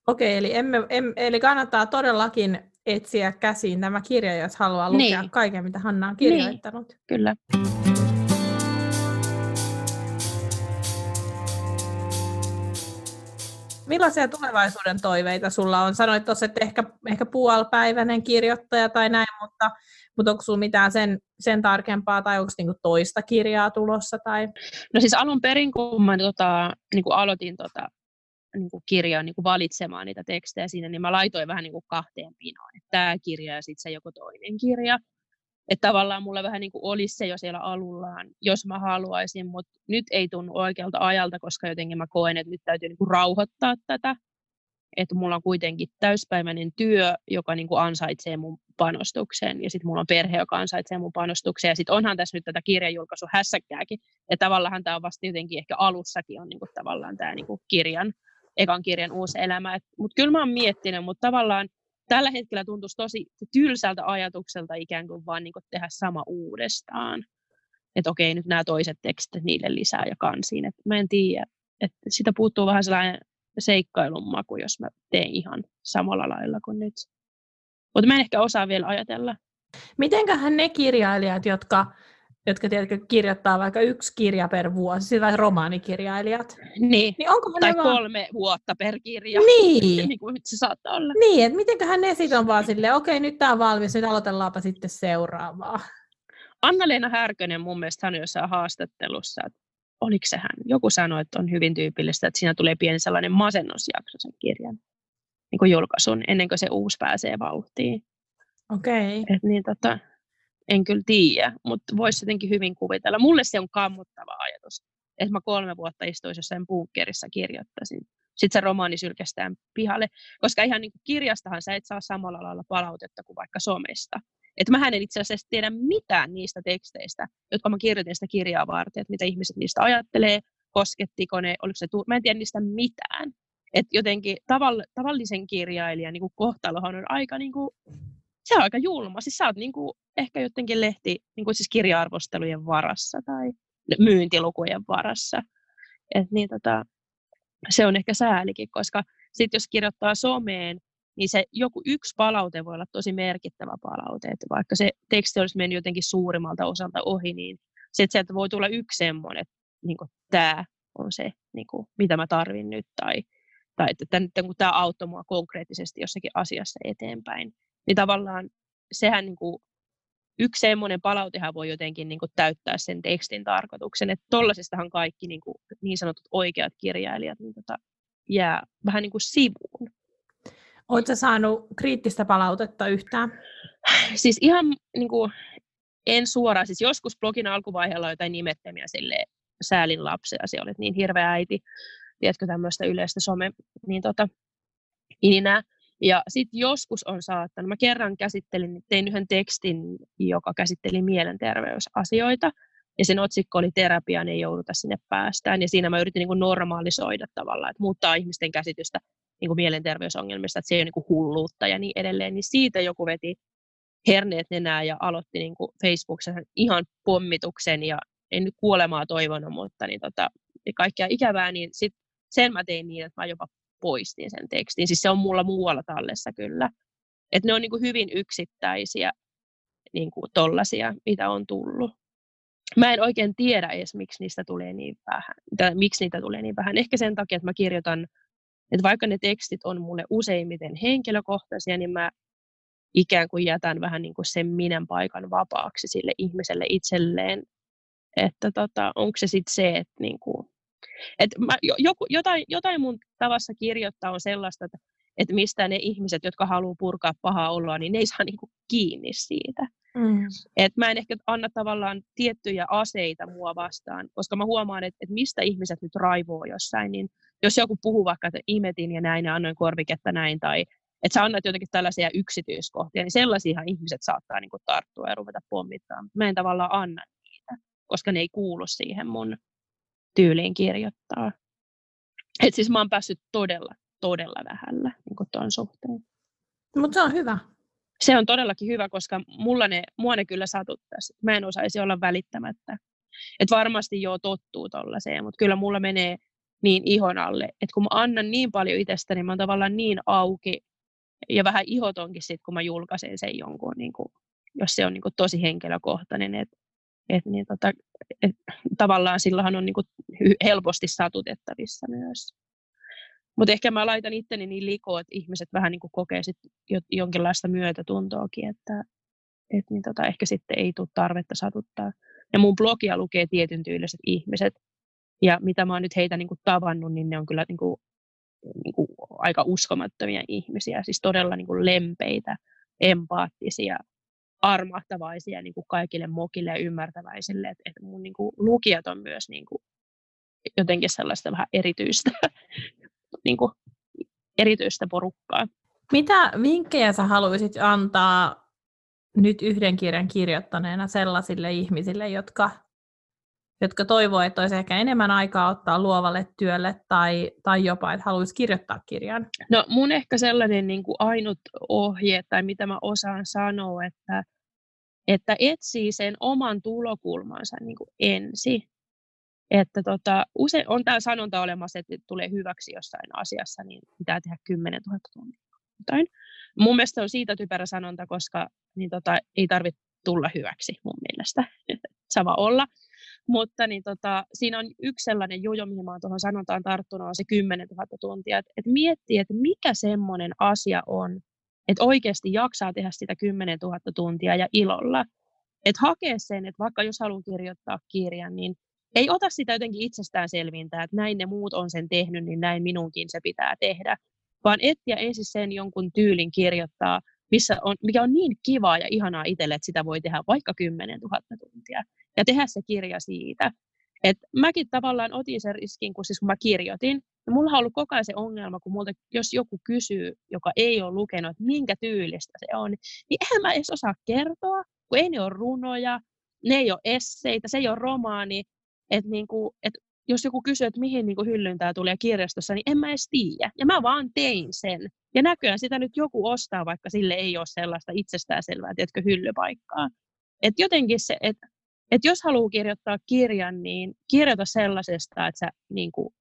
Okei, eli, emme, em, eli kannattaa todellakin etsiä käsiin tämä kirja, jos haluaa lukea niin. kaiken, mitä Hanna on kirjoittanut. Niin, kyllä. Millaisia tulevaisuuden toiveita sulla on? Sanoit tuossa, että ehkä, ehkä puolipäiväinen kirjoittaja tai näin, mutta, mutta onko sinulla mitään sen, sen tarkempaa tai onko niinku toista kirjaa tulossa? Tai? No siis alun perin, kun mä tota, niin aloitin tota, niin kuin kirjaa niin kuin valitsemaan niitä tekstejä siinä, niin mä laitoin vähän niin kuin kahteen pinoon. Tämä kirja ja sitten se joku toinen kirja. Että tavallaan mulla vähän niin kuin olisi se jo siellä alullaan, jos mä haluaisin, mutta nyt ei tunnu oikealta ajalta, koska jotenkin mä koen, että nyt täytyy niin kuin rauhoittaa tätä. Että mulla on kuitenkin täyspäiväinen työ, joka niin kuin ansaitsee mun panostuksen, ja sitten mulla on perhe, joka ansaitsee mun panostuksen, ja sitten onhan tässä nyt tätä kirjajulkaisu hässäkkääkin, ja tavallaan tämä on vasta jotenkin ehkä alussakin on niin kuin tavallaan tämä niin kirjan, ekan kirjan uusi elämä. Mutta kyllä mä oon miettinyt, mutta tavallaan tällä hetkellä tuntuisi tosi tylsältä ajatukselta ikään kuin vaan niin kuin tehdä sama uudestaan. Että okei, nyt nämä toiset tekstit, niille lisää ja kansiin. Et mä en tiedä, että sitä puuttuu vähän sellainen seikkailun maku, jos mä teen ihan samalla lailla kuin nyt. Mutta mä en ehkä osaa vielä ajatella. Mitenköhän ne kirjailijat, jotka jotka tiedätkö, kirjoittaa vaikka yksi kirja per vuosi, siis vaikka romaanikirjailijat. Niin, niin onko tai vaan... kolme vuotta per kirja. Niin. niin kuin se saattaa olla. Niin, että mitenköhän ne sitten on vaan silleen, okei, nyt tämä on valmis, nyt aloitellaanpa sitten seuraavaa. Anna-Leena Härkönen mun mielestä hän jossain haastattelussa, että oliko se hän, joku sanoi, että on hyvin tyypillistä, että siinä tulee pieni sellainen masennusjakso sen kirjan niin kuin julkaisun, ennen kuin se uusi pääsee vauhtiin. Okei. Okay. Et niin, tota, en kyllä tiedä, mutta voisi jotenkin hyvin kuvitella. Mulle se on kammuttava ajatus, että mä kolme vuotta istuisin jossain bunkkerissa kirjoittaisin. Sitten se romaani sylkästään pihalle, koska ihan niin kuin kirjastahan sä et saa samalla lailla palautetta kuin vaikka somesta. Että mä en itse asiassa tiedä mitään niistä teksteistä, jotka mä kirjoitin sitä kirjaa varten, että mitä ihmiset niistä ajattelee, koskettiko ne, oliko se, tu- mä en tiedä niistä mitään. Että jotenkin tavall- tavallisen kirjailijan niin kuin kohtalohan on aika niin kuin se on aika julma. Siis sä oot niin kuin, ehkä jotenkin lehti, niin kuin siis kirja-arvostelujen varassa tai myyntilukujen varassa. Et niin, tota, se on ehkä säälikin, koska sitten jos kirjoittaa someen, niin se joku yksi palaute voi olla tosi merkittävä palaute. Että vaikka se teksti olisi mennyt jotenkin suurimmalta osalta ohi, niin sitten sieltä voi tulla yksi semmoinen, että niin tämä on se, niin kuin, mitä mä tarvin nyt, tai, tai että tämä auttoi mua konkreettisesti jossakin asiassa eteenpäin niin tavallaan sehän niin kuin, yksi semmoinen palautehan voi jotenkin niin kuin täyttää sen tekstin tarkoituksen, että tollaisestahan kaikki niin, kuin, niin sanotut oikeat kirjailijat niin tota, jää vähän niin kuin sivuun. Oletko saanut kriittistä palautetta yhtään? Siis ihan niin kuin, en suoraan, siis joskus blogin alkuvaiheella jotain nimettömiä sille säälin lapsia, se olet niin hirveä äiti, tiedätkö tämmöistä yleistä some, niin tota, ininää. Ja sitten joskus on saattanut, mä kerran käsittelin, tein yhden tekstin, joka käsitteli mielenterveysasioita, ja sen otsikko oli terapiaan ei jouduta sinne päästään, ja siinä mä yritin niin kuin normalisoida tavallaan, että muuttaa ihmisten käsitystä niin kuin mielenterveysongelmista, että se ei ole niin kuin hulluutta ja niin edelleen, niin siitä joku veti herneet nenää ja aloitti niin kuin Facebookissa ihan pommituksen, ja en nyt kuolemaa toivonut, mutta niin tota, kaikkea ikävää, niin sit sen mä tein niin, että mä jopa poistin sen tekstin. Siis se on mulla muualla tallessa kyllä. Et ne on niin kuin hyvin yksittäisiä niin kuin tollasia, mitä on tullut. Mä en oikein tiedä edes, miksi niistä tulee niin vähän. Tai miksi niitä tulee niin vähän. Ehkä sen takia, että mä kirjoitan, että vaikka ne tekstit on mulle useimmiten henkilökohtaisia, niin mä ikään kuin jätän vähän niin kuin sen minän paikan vapaaksi sille ihmiselle itselleen Että tota, onko se sitten se, että niinku, et mä, joku, jotain, jotain mun tavassa kirjoittaa on sellaista, että, että mistä ne ihmiset, jotka haluaa purkaa pahaa oloa, niin ne ei saa niinku kiinni siitä. Mm. Et mä en ehkä anna tavallaan tiettyjä aseita mua vastaan, koska mä huomaan, että, että mistä ihmiset nyt raivoo jossain, niin jos joku puhuu vaikka, että imetin ja näin ja annoin korviketta näin, tai että sä annat jotenkin tällaisia yksityiskohtia, niin sellaisia ihmiset saattaa niin kuin tarttua ja ruveta pommittamaan. Mä en tavallaan anna niitä, koska ne ei kuulu siihen mun tyyliin kirjoittaa. Et siis mä oon päässyt todella, todella vähällä niin tuon suhteen. Mutta se on hyvä. Se on todellakin hyvä, koska mulla ne, mua ne kyllä satuttaisi. Mä en osaisi olla välittämättä. Et varmasti joo tottuu tollaiseen, mutta kyllä mulla menee niin ihon alle, että kun mä annan niin paljon itsestäni, niin mä oon tavallaan niin auki ja vähän ihotonkin sit, kun mä julkaisen sen jonkun, niin kuin, jos se on niin kuin tosi henkilökohtainen, että et, niin tota, et, tavallaan silloin on niin kuin helposti satutettavissa myös. Mutta ehkä mä laitan itteni niin likoon, että ihmiset vähän niin kuin kokee sit jonkinlaista myötätuntoakin, että et, niin tota, ehkä sitten ei tule tarvetta satuttaa. Ja mun blogia lukee tietyn tyyliset ihmiset, ja mitä mä oon nyt heitä niin kuin tavannut, niin ne on kyllä niin kuin, niin kuin aika uskomattomia ihmisiä, siis todella niin kuin lempeitä, empaattisia, armahtavaisia niin kuin kaikille mokille ja ymmärtäväisille. Että et mun niin kuin, lukijat on myös niin kuin, jotenkin sellaista vähän erityistä, niin kuin, erityistä porukkaa. Mitä vinkkejä sä haluaisit antaa nyt yhden kirjan kirjoittaneena sellaisille ihmisille, jotka jotka toivoo, että olisi ehkä enemmän aikaa ottaa luovalle työlle tai, tai jopa, että haluaisi kirjoittaa kirjan? No mun ehkä sellainen niin kuin ainut ohje tai mitä mä osaan sanoa, että, että etsii sen oman tulokulmansa niin kuin ensin. Että tota, usein on tämä sanonta olemassa, että tulee hyväksi jossain asiassa, niin pitää tehdä 10 000 tuntia. Jotain. Mun mielestä on siitä typerä sanonta, koska niin tota, ei tarvitse tulla hyväksi mun mielestä. Sama olla. Mutta niin tota, siinä on yksi sellainen juju, mihin mä oon tuohon sanontaan tarttunut, on se 10 000 tuntia. Että et miettii, että mikä semmoinen asia on, että oikeasti jaksaa tehdä sitä 10 000 tuntia ja ilolla. Että hakee sen, että vaikka jos haluaa kirjoittaa kirjan, niin ei ota sitä jotenkin itsestäänselvintää, että näin ne muut on sen tehnyt, niin näin minunkin se pitää tehdä. Vaan etsiä ensin sen jonkun tyylin kirjoittaa, missä on, mikä on niin kivaa ja ihanaa itselle, että sitä voi tehdä vaikka 10 000 tuntia ja tehdä se kirja siitä. Et mäkin tavallaan otin sen riskin, kun, siis kun mä kirjoitin, ja mulla on ollut koko ajan se ongelma, kun multa, jos joku kysyy, joka ei ole lukenut, että minkä tyylistä se on, niin eihän mä edes osaa kertoa, kun ei ne ole runoja, ne ei ole esseitä, se ei ole romaani, että niinku, et jos joku kysyy, että mihin niinku hyllyn tämä tulee kirjastossa, niin en mä edes tiedä. Ja mä vaan tein sen. Ja näköjään sitä nyt joku ostaa, vaikka sille ei ole sellaista itsestäänselvää, tiedätkö, hyllypaikkaa. Et jotenkin se, että et jos haluaa kirjoittaa kirjan, niin kirjoita sellaisesta, että, sä, niin kuin,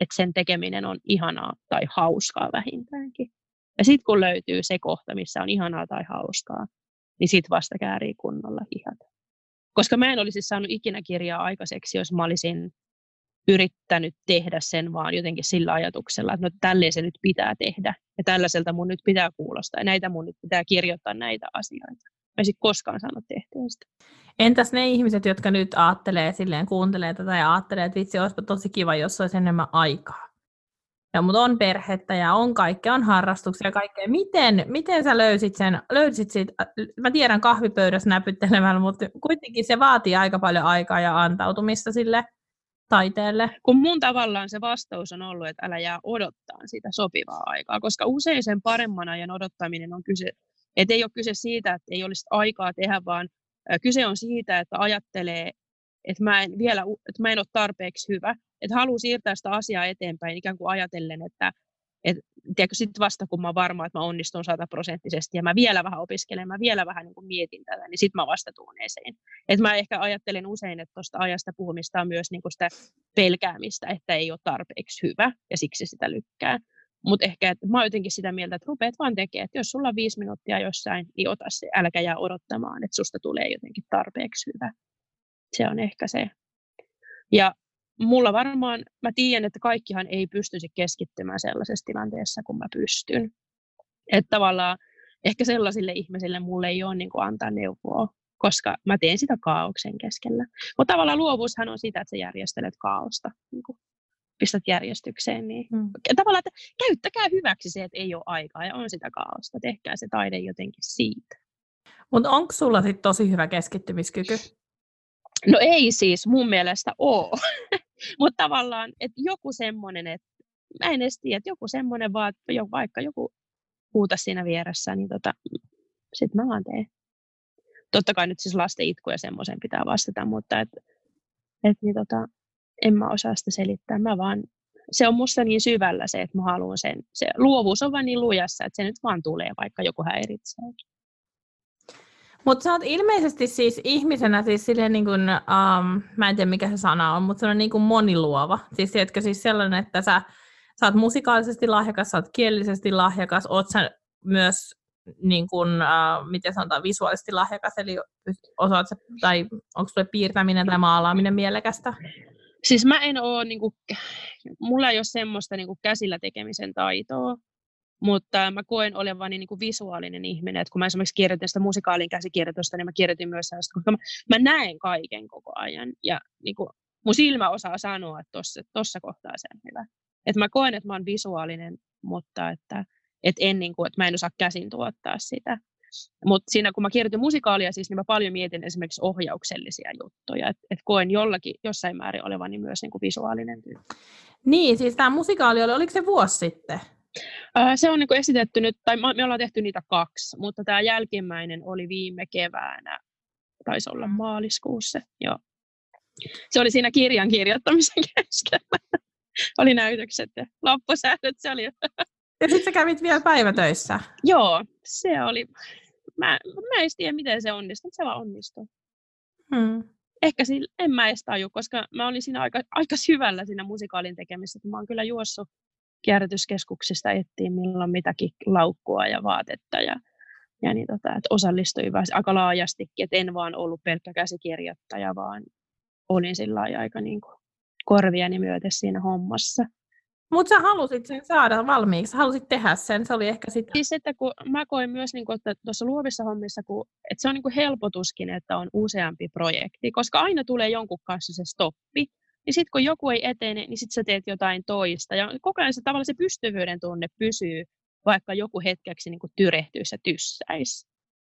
että sen tekeminen on ihanaa tai hauskaa vähintäänkin. Ja sitten kun löytyy se kohta, missä on ihanaa tai hauskaa, niin sitten vasta käärii kunnolla hihat. Koska mä en olisi saanut ikinä kirjaa aikaiseksi, jos mä olisin yrittänyt tehdä sen vaan jotenkin sillä ajatuksella, että no tälleen se nyt pitää tehdä ja tällaiselta mun nyt pitää kuulostaa ja näitä mun nyt pitää kirjoittaa näitä asioita. Mä en koskaan saanut tehtyä sitä. Entäs ne ihmiset, jotka nyt ajattelee silleen, kuuntelee tätä ja ajattelee, että vitsi, olisipa tosi kiva, jos olisi enemmän aikaa. Ja, mutta on perhettä ja on kaikkea, on harrastuksia ja kaikkea. Miten, miten sä löysit sen, löysit sit, mä tiedän kahvipöydässä näpyttelemällä, mutta kuitenkin se vaatii aika paljon aikaa ja antautumista sille taiteelle. Kun mun tavallaan se vastaus on ollut, että älä jää odottaa sitä sopivaa aikaa, koska usein sen paremman ajan odottaminen on kyse, että ei ole kyse siitä, että ei olisi aikaa tehdä, vaan Kyse on siitä, että ajattelee, että mä en, vielä, että mä en ole tarpeeksi hyvä, että haluaa siirtää sitä asiaa eteenpäin ikään kuin ajatellen, että et, tiedätkö, sitten vasta kun mä oon varma, että mä onnistun sataprosenttisesti ja mä vielä vähän opiskelen, mä vielä vähän niin mietin tätä, niin sitten mä vasta tuun esiin. Et mä ehkä ajattelen usein, että tuosta ajasta puhumista on myös niin sitä pelkäämistä, että ei ole tarpeeksi hyvä ja siksi sitä lykkää. Mutta ehkä että mä oon jotenkin sitä mieltä, että rupeat vaan tekemään, että jos sulla on viisi minuuttia jossain, niin ota se, älkä jää odottamaan, että susta tulee jotenkin tarpeeksi hyvä. Se on ehkä se. Ja mulla varmaan, mä tiedän, että kaikkihan ei pystyisi keskittymään sellaisessa tilanteessa, kun mä pystyn. Että tavallaan ehkä sellaisille ihmisille mulle ei ole niin kuin antaa neuvoa, koska mä teen sitä kaauksen keskellä. Mutta tavallaan luovuushan on sitä, että sä järjestelet kaaosta, niin kuin pistät järjestykseen. Niin mm. Tavallaan, että käyttäkää hyväksi se, että ei ole aikaa ja on sitä kaaosta. Tehkää se taide jotenkin siitä. Mutta onko sulla sitten tosi hyvä keskittymiskyky? No ei siis mun mielestä ole. Mutta tavallaan, että joku semmoinen, että mä en edes tiedä, että joku semmoinen vaan, jo, vaikka joku huuta siinä vieressä, niin tota, sitten mä vaan teen. Totta kai nyt siis lasten itku ja semmoisen pitää vastata, mutta et, et, niin tota, en mä osaa sitä selittää. Mä vaan, se on musta niin syvällä se, että mä haluan sen. Se luovuus on vaan niin lujassa, että se nyt vaan tulee, vaikka joku häiritsee. Mutta sä oot ilmeisesti siis ihmisenä siis silleen niin kuin, um, mä en tiedä mikä se sana on, mutta se on niin kuin moniluova. Siis tiedätkö siis sellainen, että sä, sä oot musikaalisesti lahjakas, sä oot kielisesti lahjakas, oot sä myös niin kuin, uh, miten sanotaan, visuaalisesti lahjakas, eli osaat sä, tai onko sulle piirtäminen tai maalaaminen mielekästä? Siis mä en oo, niin kuin, mulla ei ole semmoista niin kuin käsillä tekemisen taitoa, mutta mä koen olevani niin kuin visuaalinen ihminen, että kun mä esimerkiksi kirjoitin sitä musikaalin käsikirjoitusta, niin mä kirjoitin myös sellaista, koska mä, mä näen kaiken koko ajan, ja niin kuin, mun silmä osaa sanoa, että tossa, tossa kohtaa se on hyvä. Että mä koen, että mä oon visuaalinen, mutta että, että, en, niin kuin, että mä en osaa käsin tuottaa sitä. Mutta siinä kun mä kirjoitin musikaalia, siis, niin mä paljon mietin esimerkiksi ohjauksellisia juttuja, että et koen jollakin, jossain määrin olevani myös niin kuin visuaalinen tyyppi. Niin, siis tämä musikaali oli, oliko se vuosi sitten? se on niin esitetty nyt, tai me ollaan tehty niitä kaksi, mutta tämä jälkimmäinen oli viime keväänä, taisi olla mm. maaliskuussa, joo. Se oli siinä kirjan kirjoittamisen keskellä. oli näytökset ja loppusäädöt, se oli... ja sitten sä kävit vielä päivätöissä. Joo, se oli... Mä, mä en tiedä, miten se onnistui, mutta se vaan onnistui. Hmm. Ehkä sillä, en mä edes taju, koska mä olin siinä aika, aika syvällä siinä musikaalin tekemisessä. Mä oon kyllä juossut kierrätyskeskuksista etsii milloin mitäkin laukkua ja vaatetta ja, ja niin tota, että osallistuin aika laajastikin, että en vaan ollut pelkkä käsikirjoittaja, vaan olin sillä aika niin kuin korviani myöten siinä hommassa. Mutta sä halusit sen saada valmiiksi, halusit tehdä sen, se oli ehkä sitä. Siis että kun mä koin myös, niin kuin, että tuossa luovissa hommissa, kun, että se on niin kuin helpotuskin, että on useampi projekti, koska aina tulee jonkun kanssa se stoppi, niin sitten kun joku ei etene, niin sitten sä teet jotain toista. Ja koko ajan se tavallaan se pystyvyyden tunne pysyy, vaikka joku hetkeksi niin kuin tyrehtyisi ja tyssäisi.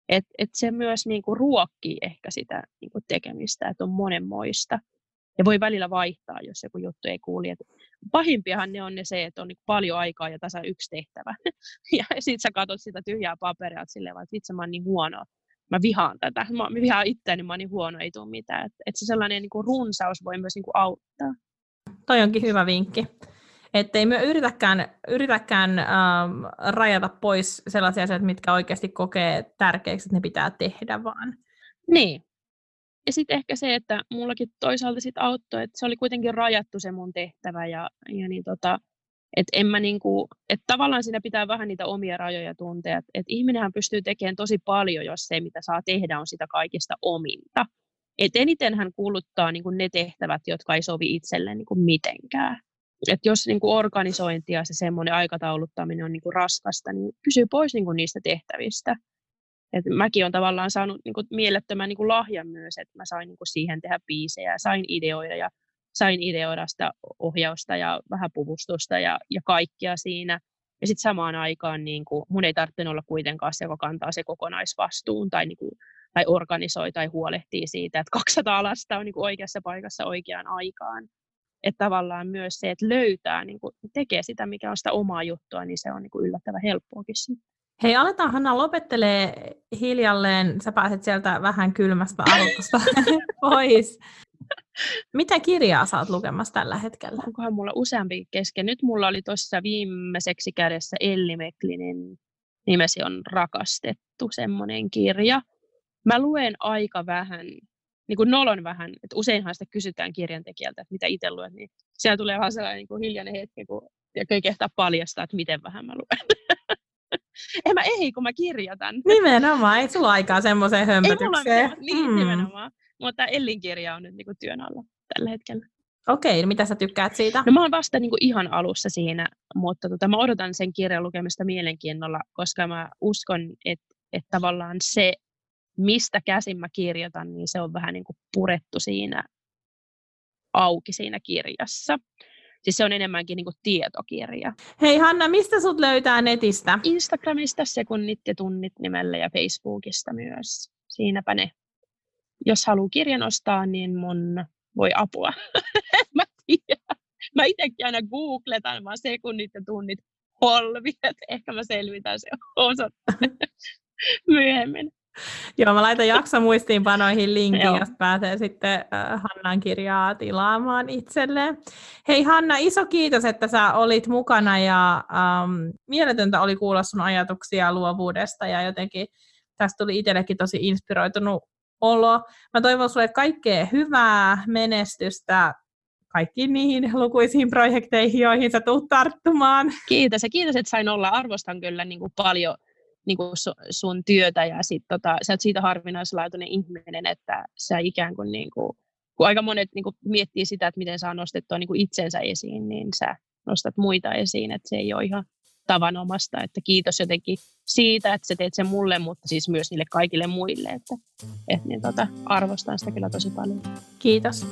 Et, et se myös niin ruokkii ehkä sitä niin tekemistä, että on monenmoista. Ja voi välillä vaihtaa, jos joku juttu ei kuuli. Et pahimpiahan ne on ne se, että on niin paljon aikaa ja tasa yksi tehtävä. ja sitten sä katsot sitä tyhjää paperia, että silleen, että itse mä oon niin huono mä vihaan tätä, mä, mä vihaan itseäni, mä oon niin huono, ei tule mitään. Että et se sellainen niin kuin runsaus voi myös niin kuin auttaa. Toi onkin hyvä vinkki. Että ei me yritäkään, yritäkään ähm, rajata pois sellaisia asioita, mitkä oikeasti kokee tärkeäksi, että ne pitää tehdä vaan. Niin. Ja sitten ehkä se, että mullakin toisaalta sit auttoi, että se oli kuitenkin rajattu se mun tehtävä ja, ja niin tota, että en mä niinku, et tavallaan siinä pitää vähän niitä omia rajoja tuntea. Että et ihminenhän pystyy tekemään tosi paljon, jos se, mitä saa tehdä, on sitä kaikista ominta. Et eniten hän kuuluttaa niinku ne tehtävät, jotka ei sovi itselleen niinku mitenkään. Et jos niinku organisointi ja se semmoinen aikatauluttaminen on niinku raskasta, niin pysyy pois niinku niistä tehtävistä. Et mäkin olen tavallaan saanut niinku mielettömän niinku lahjan myös, että mä sain niinku siihen tehdä biisejä, sain ideoida ja sain ideoida sitä ohjausta ja vähän puvustusta ja, ja kaikkia siinä. Ja sitten samaan aikaan niin kuin, mun ei tarvitse olla kuitenkaan se, joka kantaa se kokonaisvastuun tai, niin kuin, tai organisoi tai huolehtii siitä, että 200 lasta on niin kuin oikeassa paikassa oikeaan aikaan. Että tavallaan myös se, että löytää, niin kuin, tekee sitä, mikä on sitä omaa juttua, niin se on niin kuin yllättävän helppoakin Hei, aletaan Hanna lopettelee hiljalleen. Sä pääset sieltä vähän kylmästä alusta pois. Mitä kirjaa oot lukemassa tällä hetkellä? Onkohan mulla useampi kesken. Nyt mulla oli tuossa viimeiseksi kädessä Elli Meklinin nimesi on Rakastettu, semmoinen kirja. Mä luen aika vähän, niin kuin nolon vähän, että useinhan sitä kysytään kirjantekijältä, että mitä itse luet, niin siellä tulee vaan sellainen niin kuin hiljainen hetki, kun ja kehtaa paljastaa, että miten vähän mä luen. en mä ei, kun mä kirjoitan. Nimenomaan, ei sulla aikaa semmoiseen hömpötykseen. Ei mulla, niin, mm. nimenomaan. Mutta Ellin kirja on nyt niin kuin työn alla tällä hetkellä. Okei, no mitä sä tykkäät siitä? No mä oon vasta niin kuin ihan alussa siinä, mutta tota, mä odotan sen kirjan lukemista mielenkiinnolla, koska mä uskon, että, että tavallaan se, mistä käsin mä kirjoitan, niin se on vähän niin kuin purettu siinä auki siinä kirjassa. Siis se on enemmänkin niin kuin tietokirja. Hei Hanna, mistä sut löytää netistä? Instagramista sekunnit ja tunnit nimellä ja Facebookista myös. Siinäpä ne. Jos haluaa kirjan ostaa, niin mun voi apua. mä tiedän. Mä itsekin aina googletan vaan sekunnit ja tunnit holvi, että ehkä mä selvitän se osoitteen myöhemmin. Joo, mä laitan jakso muistiinpanoihin linkin, jos pääsee sitten äh, Hannan kirjaa tilaamaan itselleen. Hei Hanna, iso kiitos, että sä olit mukana ja ähm, mieletöntä oli kuulla sun ajatuksia luovuudesta ja jotenkin tästä tuli itsellekin tosi inspiroitunut olo. Mä toivon sulle kaikkea hyvää menestystä kaikkiin niihin lukuisiin projekteihin, joihin sä tulet tarttumaan. Kiitos ja kiitos, että sain olla. Arvostan kyllä niin kuin paljon niin kuin sun työtä ja sit, tota, sä oot siitä harvinaislaatuinen ihminen, että sä ikään kuin, niin kuin kun aika monet niin kuin miettii sitä, että miten saa nostettua niin itsensä esiin, niin sä nostat muita esiin, että se ei ole ihan tavanomasta, että kiitos jotenkin siitä, että sä teet sen mulle, mutta siis myös niille kaikille muille, että, että niin, tota, arvostan sitä kyllä tosi paljon. Kiitos.